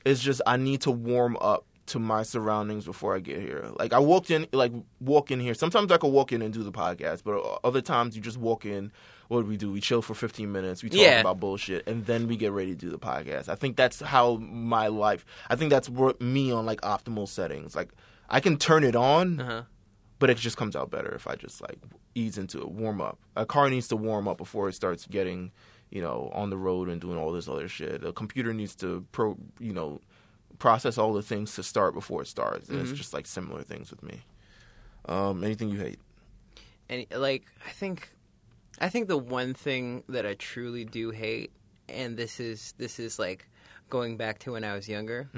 is just I need to warm up to my surroundings before I get here. Like I walked in, like walk in here. Sometimes I could walk in and do the podcast, but other times you just walk in. What do we do? We chill for 15 minutes. We talk Yeah. about bullshit, and then we get ready to do the podcast. I think that's how my life. I think that's what me on like optimal settings. Like I can turn it on, Uh-huh. but it just comes out better if I just like ease into it, warm up. A car needs to warm up before it starts getting, you know, on the road and doing all this other shit. A computer needs to pro, you know, process all the things to start before it starts. And it's just like similar things with me. Um, anything you hate? and like I think I think the one thing that I truly do hate and this is this is like going back to when I was younger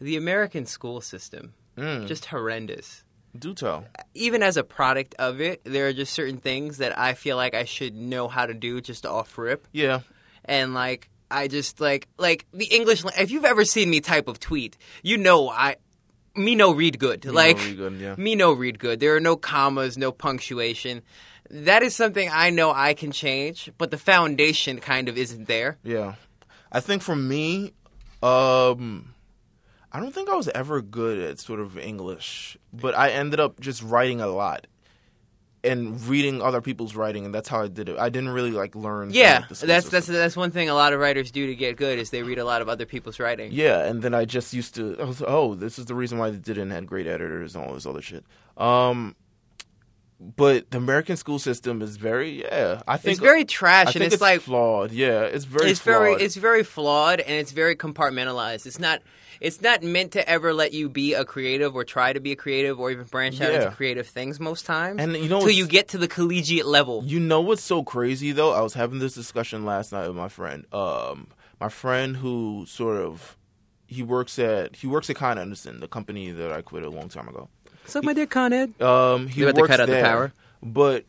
the American school system Mm, just horrendous do tell. even as a product of it there are just certain things that I feel like I should know how to do just off rip Yeah, and like I just like like the English if you've ever seen me type of tweet you know I me no read good like really good. Yeah, me no read good. There are no commas, no punctuation. That is something I know I can change, but the foundation kind of isn't there. yeah. I think for me, um, I don't think I was ever good at sort of English, but I ended up just writing a lot and reading other people's writing, and that's how I did it. I didn't really like learn. Yeah, like, the school that's that's that's one thing a lot of writers do to get good is they read a lot of other people's writing. Yeah, and then I just used to. I was, oh, this is the reason why they didn't have great editors and all this other shit. Um, but the American school system is very yeah. I think It's very I trash, think and it's, it's like flawed. Yeah, it's very it's flawed. very it's very flawed and it's very compartmentalized. It's not it's not meant to ever let you be a creative or try to be a creative or even branch out Yeah. into creative things most times. And you know until you get to the collegiate level. You know what's so crazy though? I was having this discussion last night with my friend. Um, my friend who sort of he works at he works at Con Edison, the company that I quit a long time ago. So my dear Con Ed. Um, he You had to works cut out the there, power? but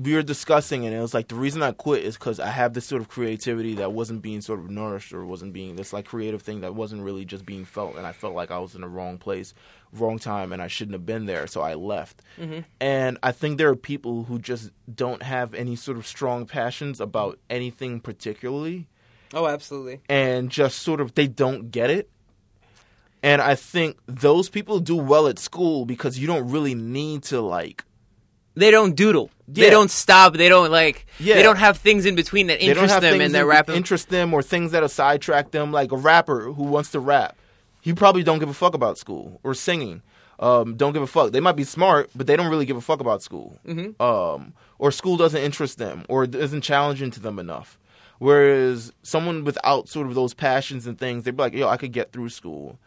we were discussing, and it was like the reason I quit is because I have this sort of creativity that wasn't being sort of nourished or wasn't being this like creative thing that wasn't really just being felt, and I felt like I was in the wrong place, wrong time, and I shouldn't have been there, so I left. Mm-hmm. And I think there are people who just don't have any sort of strong passions about anything particularly Oh, absolutely. and just sort of they don't get it. And I think those people do well at school because you don't really need to like They don't doodle. They don't stop. They don't like. Yeah. They don't have things in between that they don't interest have them, they're that rapping. interest them or things that'll sidetrack them. Like a rapper who wants to rap, he probably don't give a fuck about school or singing. Um, don't give a fuck. They might be smart, but they don't really give a fuck about school. Mm-hmm. Um, or school doesn't interest them, or it isn't challenging to them enough. Whereas someone without sort of those passions and things, they'd be like, "Yo, I could get through school,"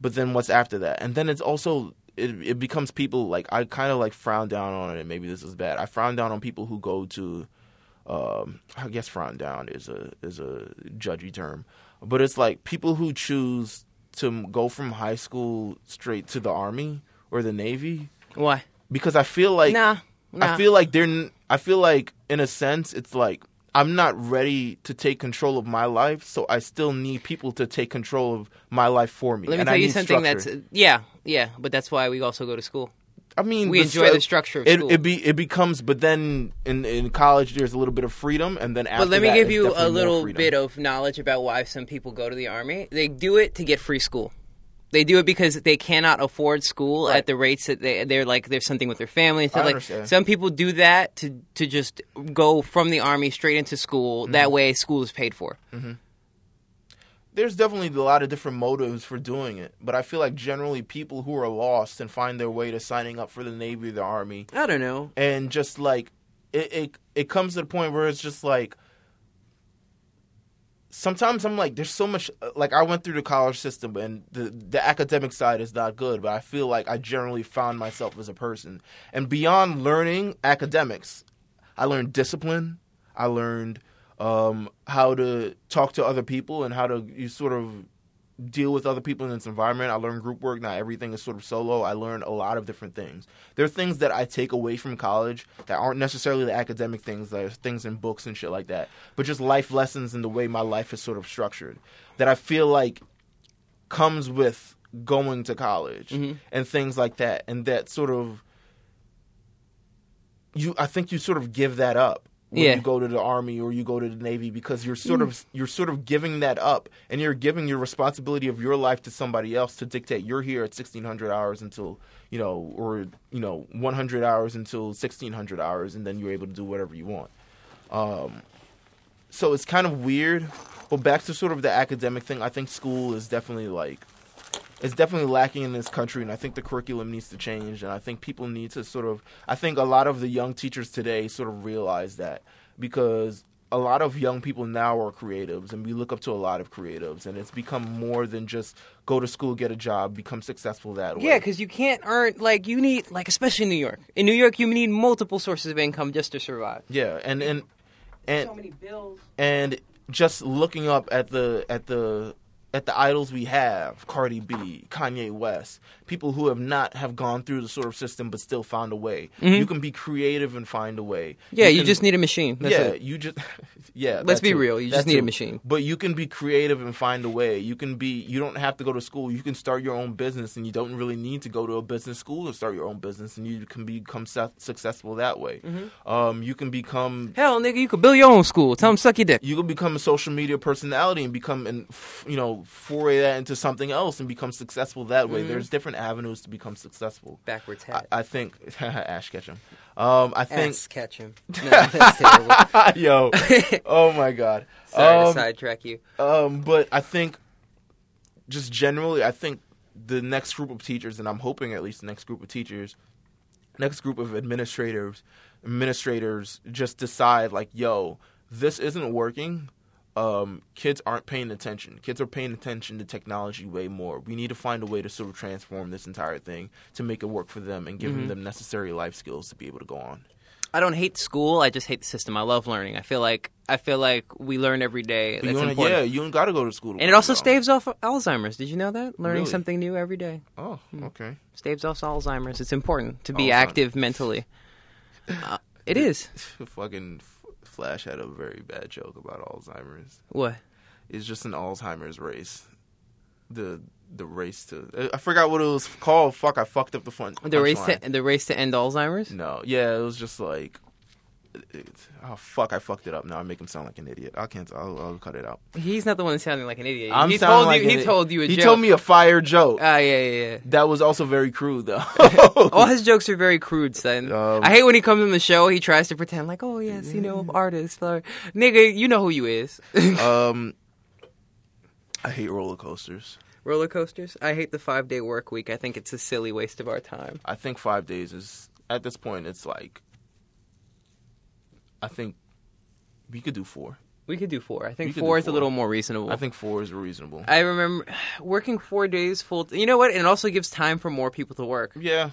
but then what's after that? And then it's also it, it becomes people like I kind of like frown down on it. Maybe this is bad. I frown down on people who go to um, I guess frown down is a is a judgy term, but it's like people who choose to go from high school straight to the army or the navy Why? because I feel like nah, nah. I feel like they're I feel like in a sense it's like I'm not ready to take control of my life, so I still need people to take control of my life for me. Let me and tell I you something structure. that's yeah, yeah. But that's why we also go to school. I mean, we the enjoy the structure of it, school. It be it becomes, but then in in college there's a little bit of freedom, and then after But let me that, give you a little bit of knowledge about why some people go to the army. They do it to get free school. They do it because they cannot afford school Right. at the rates that they they're like there's something with their family. So I like understand. some people do that to to just go from the army straight into school. That Mm-hmm. way school is paid for. there's definitely a lot of different motives for doing it, but I feel like generally people who are lost and find their way to signing up for the Navy or the Army I don't know. and just like it, it it comes to the point where it's just like sometimes I'm like, there's so much. Like I went through the college system, and the the academic side is not good, but I feel like I generally found myself as a person. And beyond learning academics, I learned discipline. I learned um, how to talk to other people and how to you sort of deal with other people in this environment. I learned group work. Not everything is sort of solo. I learned a lot of different things. There are things that I take away from college that aren't necessarily the academic things. There's things in books and shit like that, but just life lessons in the way my life is sort of structured that I feel like comes with going to college Mhm. and things like that, and that sort of you. I think you sort of give that up when Yeah. you go to the army or you go to the navy because you're sort of you're sort of giving that up and you're giving your responsibility of your life to somebody else to dictate you're here at 1600 hours until you know or you know 100 hours until 1600 hours and then you're able to do whatever you want um so it's kind of weird but back to sort of the academic thing i think school is definitely like it's definitely lacking in this country, and I think the curriculum needs to change. And I think people need to sort of. I think a lot of the young teachers today sort of realize that because a lot of young people now are creatives, and we look up to a lot of creatives, and it's become more than just go to school, get a job, become successful that way. Yeah, because you can't earn like you need like especially in New York. In New York, you need multiple sources of income just to survive. yeah, and and and so many bills. and just looking up at the at the at the idols we have cardi b kanye west people who have not have gone through the sort of system but still found a way you can be creative and find a way Mm-hmm. Yeah, you, can- just need a machine. That's yeah it. you just yeah Let's be real, you That just need a machine. but you can be creative and find a way you can be you don't have to go to school you can start your own business and you don't really need to go to a business school to start your own business and you can become su- successful that way Mm-hmm. um, you can become Hell, nigga, you can build your own school. Tell them suck your dick. you can become a social media personality and become and f- you know foray that into something else and become successful that way. There's different avenues to become successful. Backwards I, hat. I think Ash Ketchum. Um, I think Ass catch him. No, that's terrible. yo, oh my god. Sorry to Um, sidetrack you. um, but I think just generally, I think the next group of teachers, and I'm hoping at least the next group of teachers, next group of administrators, administrators just decide like, yo, this isn't working. Um, kids aren't paying attention. Kids are paying attention to technology way more. We need to find a way to sort of transform this entire thing to make it work for them and give them the necessary life skills to be able to go on. I don't hate school. I just hate the system. I love learning. I feel like I feel like we learn every day. That's important. yeah, you don't got to go to school. To And it also staves off Alzheimer's. Did you know that? Learning Really? something new every day Oh, okay. staves off Alzheimer's. It's important to be Alzheimer's. active mentally. Uh, it is. Fucking Flash had a very bad joke about Alzheimer's. What? It's just an Alzheimer's race. The the race to I forgot what it was called. Fuck, I fucked up the fun. The race punchline. to the race to end Alzheimer's. No, yeah, it was just like. Oh fuck! I fucked it up. Now I make him sound like an idiot. I can't. I'll, I'll cut it out. He's not the one sounding like an idiot. I'm he told like you. He told you a He joke. told me a fire joke. Ah, yeah, yeah, yeah. that was also very crude, though. All his jokes are very crude, son. Um, I hate when he comes on the show. He tries to pretend like, oh yes, you know, artist, or, nigga, you know who you is. um, I hate roller coasters. Roller coasters. I hate the five day work week. I think it's a silly waste of our time. I think five days is at this point. It's like. I think we could do four. We could do four. I think could four is a little more reasonable. I think four is reasonable. I remember working four days full. you know what? And it also gives time for more people to work. Yeah,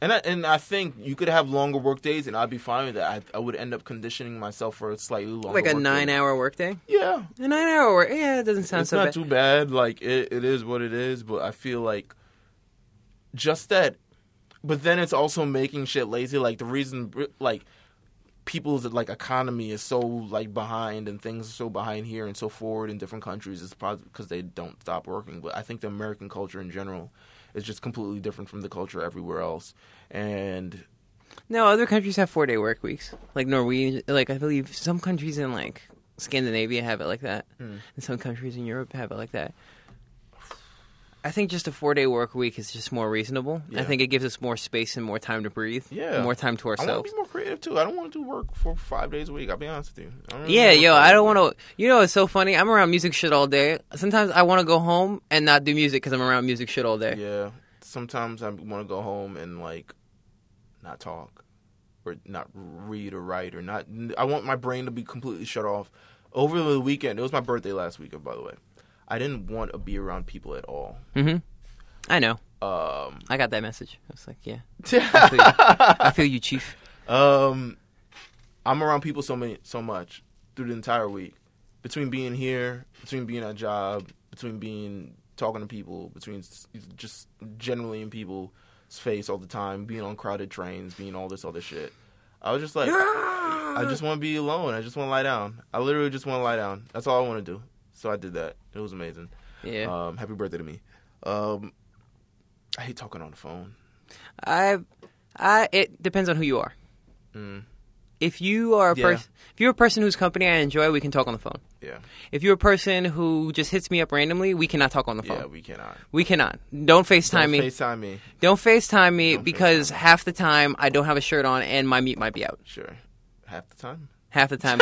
and I, and I think you could have longer work days, and I'd be fine with that. I, I would end up conditioning myself for a slightly longer, Like a work nine day. Yeah, A nine hour work. Yeah, it doesn't sound it's so not bad. too bad. Like it, it is what it is. But I feel like just that. But then it's also making shit lazy. Like the reason, like people's like economy is so like behind and things are so behind here and so forward in different countries is probably because they don't stop working. But I think the American culture in general is just completely different from the culture everywhere else. And No, other countries have four day work weeks. Like Norwegian, like I believe some countries in like Scandinavia have it like that, Hmm. and some countries in Europe have it like that. I think just a four day work week is just more reasonable. I think it gives us more space and more time to breathe. Yeah. more time to ourselves. I want to be more creative too. I don't want to do work for five days a week. I'll be honest with you. Yeah, yo, I don't want to. You know, it's so funny. I'm around music shit all day. Sometimes I want to go home and not do music because I'm around music shit all day. Yeah. Sometimes I want to go home and like not talk. or not read or write or not. I want my brain to be completely shut off. Over the weekend, it was my birthday last weekend, by the way. I didn't want to be around people at all. Mm-hmm. I know. Um, I got that message. I was like, yeah, I feel you, I feel you chief. um, I'm around people so many, so much through the entire week. Between being here, between being at a job, between being talking to people, between just generally in people's face all the time, being on crowded trains, being all this other shit. I was just like, I just want to be alone. I just want to lie down. I literally just want to lie down. That's all I want to do. So I did that. It was amazing. Yeah. Um, happy birthday to me. Um, I hate talking on the phone. I, I. It depends on who you are. Mm, If you are a Yeah. person, if you're a person whose company I enjoy, we can talk on the phone. yeah, If you're a person who just hits me up randomly, we cannot talk on the phone. yeah. We cannot. We cannot. Don't FaceTime Don't me. FaceTime me. don't FaceTime me Don't because FaceTime. half the time I don't have a shirt on and my meat might be out. Sure. Half the time. Half the time.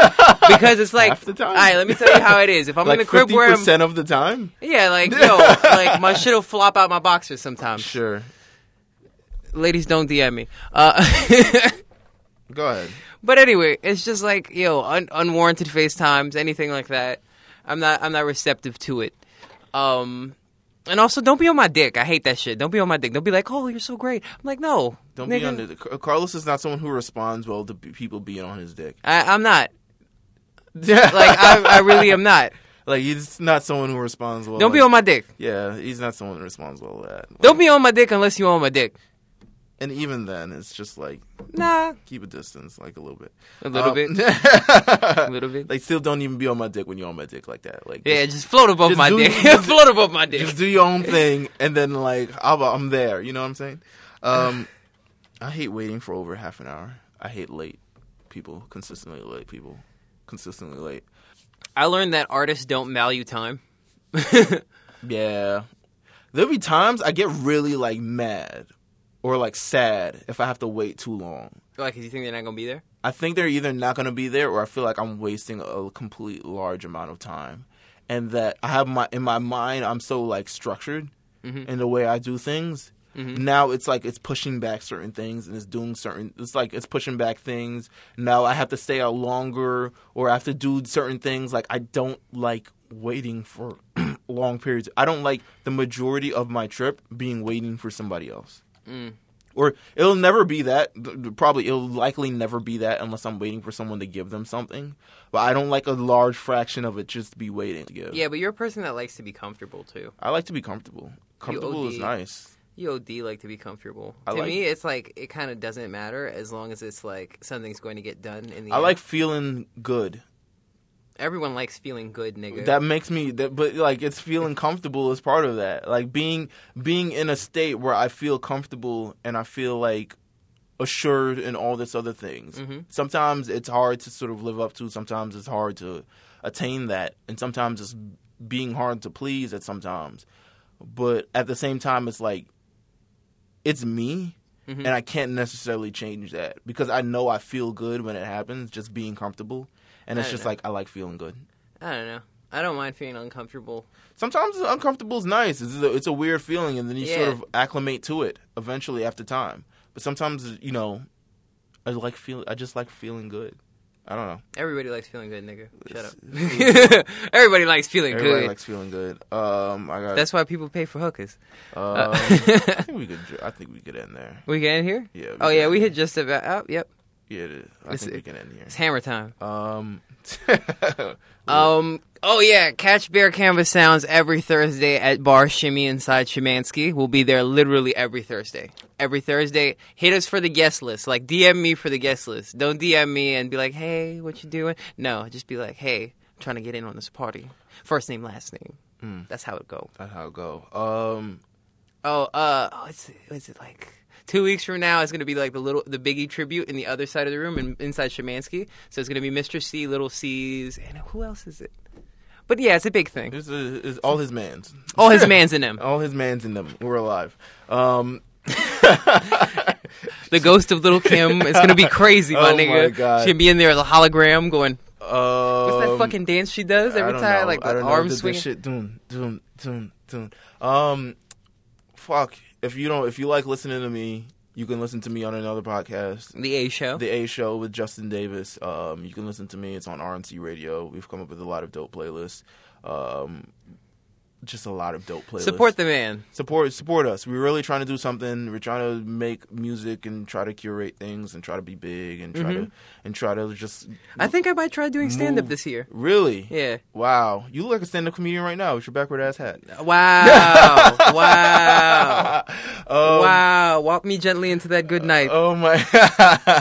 because it's like, Half the time? all right, let me tell you how it is. If I'm like in the crib where I'm, percent of the time. yeah, like, yo, like my shit'll flop out my boxers sometimes. Sure. Ladies, don't DM me. Uh, Go ahead. but anyway, it's just like, yo, un- unwarranted FaceTimes, anything like that. I'm not, I'm not receptive to it. Um, and also, don't be on my dick. I hate that shit. Don't be on my dick. Don't be like, oh, you're so great. I'm like, no. Don't be nigga. under. The, Carlos is not someone who responds well to people being on his dick. I, I'm not. Like, I, I really am not. like he's not someone who responds well. Don't be on my dick. Yeah, he's not someone who responds well to that. Don't be on my dick unless you on my dick. And even then, it's just like Nah, keep a distance, like a little bit. a little Um, bit, a little bit. like, still don't even be on my dick when you're on my dick like that. Like, yeah, just, just float above just my do- dick. just- float above my dick. just do your own thing, and then like I'm, I'm there. You know what I'm saying? Um, I hate waiting for over half an hour. I hate late people, consistently late people, consistently late. I learned that artists don't value time. Yeah. There'll be times I get really like mad or like sad if I have to wait too long. like, 'cause you think they're not gonna be there? I think they're either not to be there or I feel like I'm wasting a complete large amount of time. And that I have my in my mind I'm so like structured Mhm. in the way I do things. Mhm. Now it's like it's pushing back certain things and it's doing certain it's like it's pushing back things. Now I have to stay out longer or I have to do certain things like I don't like waiting for long periods. I don't like the majority of my trip being waiting for somebody else. Mm. Or it'll never be that. th- th- Probably it'll likely never be that unless I'm waiting for someone to give them something. But I don't like a large fraction of it just to be waiting to give. Yeah, but you're a person that likes to be comfortable too. I like to be comfortable. Comfortable is nice. You OD like to be comfortable. I to like- me, it's like it kind of doesn't matter as long as it's like something's going to get done in the. I end. like feeling good. Everyone likes feeling good, nigga. That makes me that but like it's feeling comfortable is part of that. Like being being in a state where I feel comfortable and I feel like assured and all this other things. Mhm. Sometimes it's hard to sort of live up to, sometimes it's hard to attain that, and sometimes it's being hard to please at sometimes. But at the same time it's like it's me Mhm. and I can't necessarily change that because I know I feel good when it happens just being comfortable. And it's just know. like I like feeling good. I don't know. I don't mind feeling uncomfortable. sometimes uncomfortable is nice. It's a, it's a weird feeling, and then you sort of acclimate to it eventually after time. But sometimes, you know, I like feel. I just like feeling good. I don't know. Everybody likes feeling good, nigga. Shut up. Everybody likes feeling good. Everybody good. likes feeling good. Um, I got. That's why people pay for hookers. um, Uh, I think we could. I think we could end there. we get in here? Yeah. Oh yeah, we hit just about. Oh, yep. Yeah, it is. I It's- think we can end here. It's hammer time. Um. Um. Oh yeah, catch Bear Canvas Sounds every Thursday at Bar Shimmy inside Shemansky. We'll be there literally every Thursday. Every Thursday, hit us for the guest list. Like DM me for the guest list. Don't DM me and be like, "Hey, what you doing?" No, just be like, "Hey, I'm trying to get in on this party." First name, last name. Mm. That's how it go. That's how it go. Um. Oh, uh, oh, it's what's it like? Two weeks from now, is gonna be like the little the Biggie tribute in the other side of the room, in, inside Shemansky. So it's gonna be Mr. Cee, Little C's, and who else is it? But yeah, it's a big thing. It's, a, it's all his mans. All his mans in them. All his mans in them. We're alive. Um. The ghost of Little Kim. is gonna be crazy, my Oh nigga. my God. She'll be in there, the hologram, going. Uh What's that Um, fucking dance she does every time? know. Like I the know. arm swinging. Shit, doom, doom, doom, doom. Um, fuck. If you don't, if you like listening to me, You can listen to me on another podcast, The A Show. The A Show with Justin Davis. Um, you can listen to me. It's on RNC Radio. We've come up with a lot of dope playlists. Um, just a lot of dope playlists. Support the man. support support us. We're really trying to do something. We're trying to make music and try to curate things and try to be big and try to and try to just I think I might try doing stand up this year. really. Yeah. Wow, you look like a stand-up comedian right now with your backward ass hat. Wow. wow. Um, wow. Walk me gently into that good night. Oh my.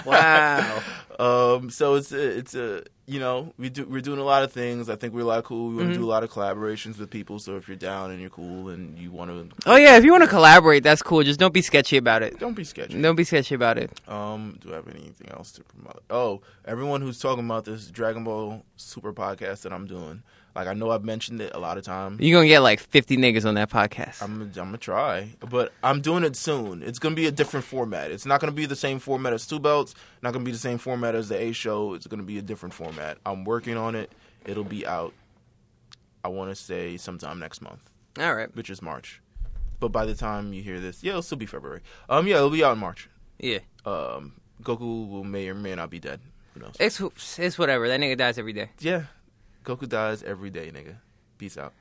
Wow. Um. So it's a, it's a you know we do we're doing a lot of things. I think we're a lot of cool. We want Mm-hmm. to do a lot of collaborations with people. So if you're down and you're cool and you want to, Oh yeah, if you want to collaborate, that's cool. Just don't be sketchy about it. don't be sketchy. Don't be sketchy about it. Um, do I have anything else to promote? Oh, everyone who's talking about this Dragon Ball Super podcast that I'm doing, like I know I've mentioned it a lot of times. You're gonna get like 50 niggas on that podcast. I'm I'm gonna try, but I'm doing it soon. It's gonna be a different format. It's not gonna be the same format as Two Belts. Not gonna be the same format as the A Show. It's gonna be a different format. I'm working on it. It'll be out. I want to say sometime next month, All right. which is March. But by the time you hear this, yeah, it'll still be February. Um, yeah, it'll be out in March. Yeah. Um, Goku will may or may not be dead. Who knows? It's it's whatever. That nigga dies every day. Yeah, Goku dies every day, nigga. Peace out.